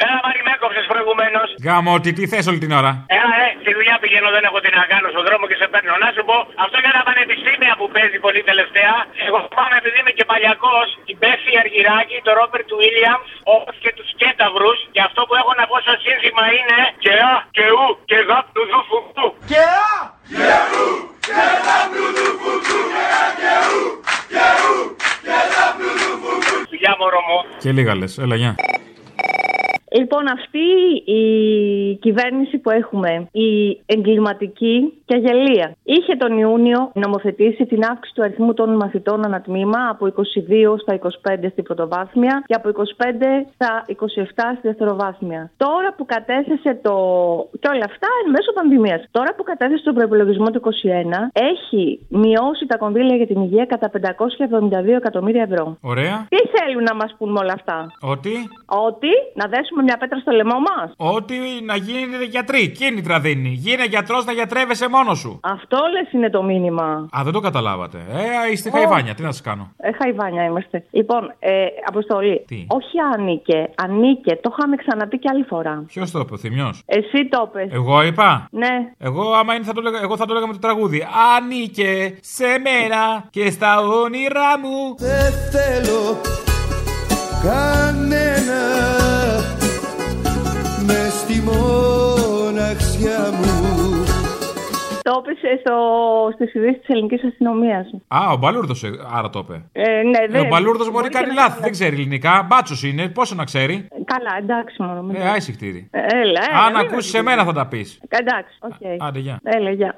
Έλα, Μάρι, με έκοψες προηγουμένως. Γάμο, τι, τι θες όλη την ώρα; Έλα, ε, στη δουλειά πηγαίνω, δεν έχω τι να κάνω στον δρόμο και σε παίρνω. Να σου πω, αυτό για τα πανεπιστήμια που παίζει πολύ τελευταία. Εγώ πάμε επειδή είμαι και παλιακός, την Πέφη Αργυράκη, το Ρόμπερτ Βίλιαμς, όπως και τους Κέταβρου. Και αυτό που έχω να πω σαν σύνθημα είναι και α, και ου, και γα, του δου, φου, του. Και α, και ου, και γα, του δου, φου, του. Και α, και ου, και ου, και γα, του δου, φου, του. Γεια, μωρό μου. Και λίγα λες. Έλα, γεια. Λοιπόν, αυτή η κυβέρνηση που έχουμε, η εγκληματική και αγελία, είχε τον Ιούνιο νομοθετήσει την αύξηση του αριθμού των μαθητών ανατμήμα από 22 στα 25 στην πρωτοβάθμια και από 25 στα 27 στη δευτεροβάθμια. Τώρα που κατέθεσε το. και όλα αυτά εν μέσω πανδημίας. Τώρα που κατέθεσε τον προπολογισμό του 2021, έχει μειώσει τα κονδύλια για την υγεία κατά 572 εκατομμύρια ευρώ. Ωραία. Τι θέλουν να μας πούν με όλα αυτά; Ότι; Ότι να δέσουμε μια πέτρα στο λαιμό μας. Ότι να γίνετε γιατροί. Κίνητρα δίνει. Γίνε γιατρός να γιατρεύεσαι μόνος σου. Αυτό λες είναι το μήνυμα. Α, δεν το καταλάβατε. Ε, είστε Ω. χαϊβάνια. Τι να σας κάνω; Ε, χαϊβάνια είμαστε. Λοιπόν, ε, Αποστολή. Τι; Όχι ανήκε, ανήκε. Το είχαμε ξαναπεί και άλλη φορά. Ποιος το είπε, ο Θημιό. Εσύ το πες. Εγώ είπα; Ναι. Εγώ, άμα είναι, θα το λέγα, εγώ θα το λέγα με το τραγούδι. Ανήκε σε μένα και στα όνειρά μου. Δεν θέλω κανένα με στη μοναξιά μου Το έπεσε στο, στις ειδήσεις της ελληνικής αστυνομίας. Α, ο Μπαλούρδος άρα το είπε. Ε, ναι, Ε, δεν- ο Μπαλούρδος μπορεί να κάνει και λάθη, δεν ξέρει ελληνικά. Μπάτσος είναι, πόσο να ξέρει. Καλά, εντάξει μόνο. μην- Ε, άι σιχτίρι. Ε, Έλα, έλα. Αν μην ακούσεις με- εμένα θα τα πεις. Εντάξει, οκ. Άντε, γεια. Έλα, γεια.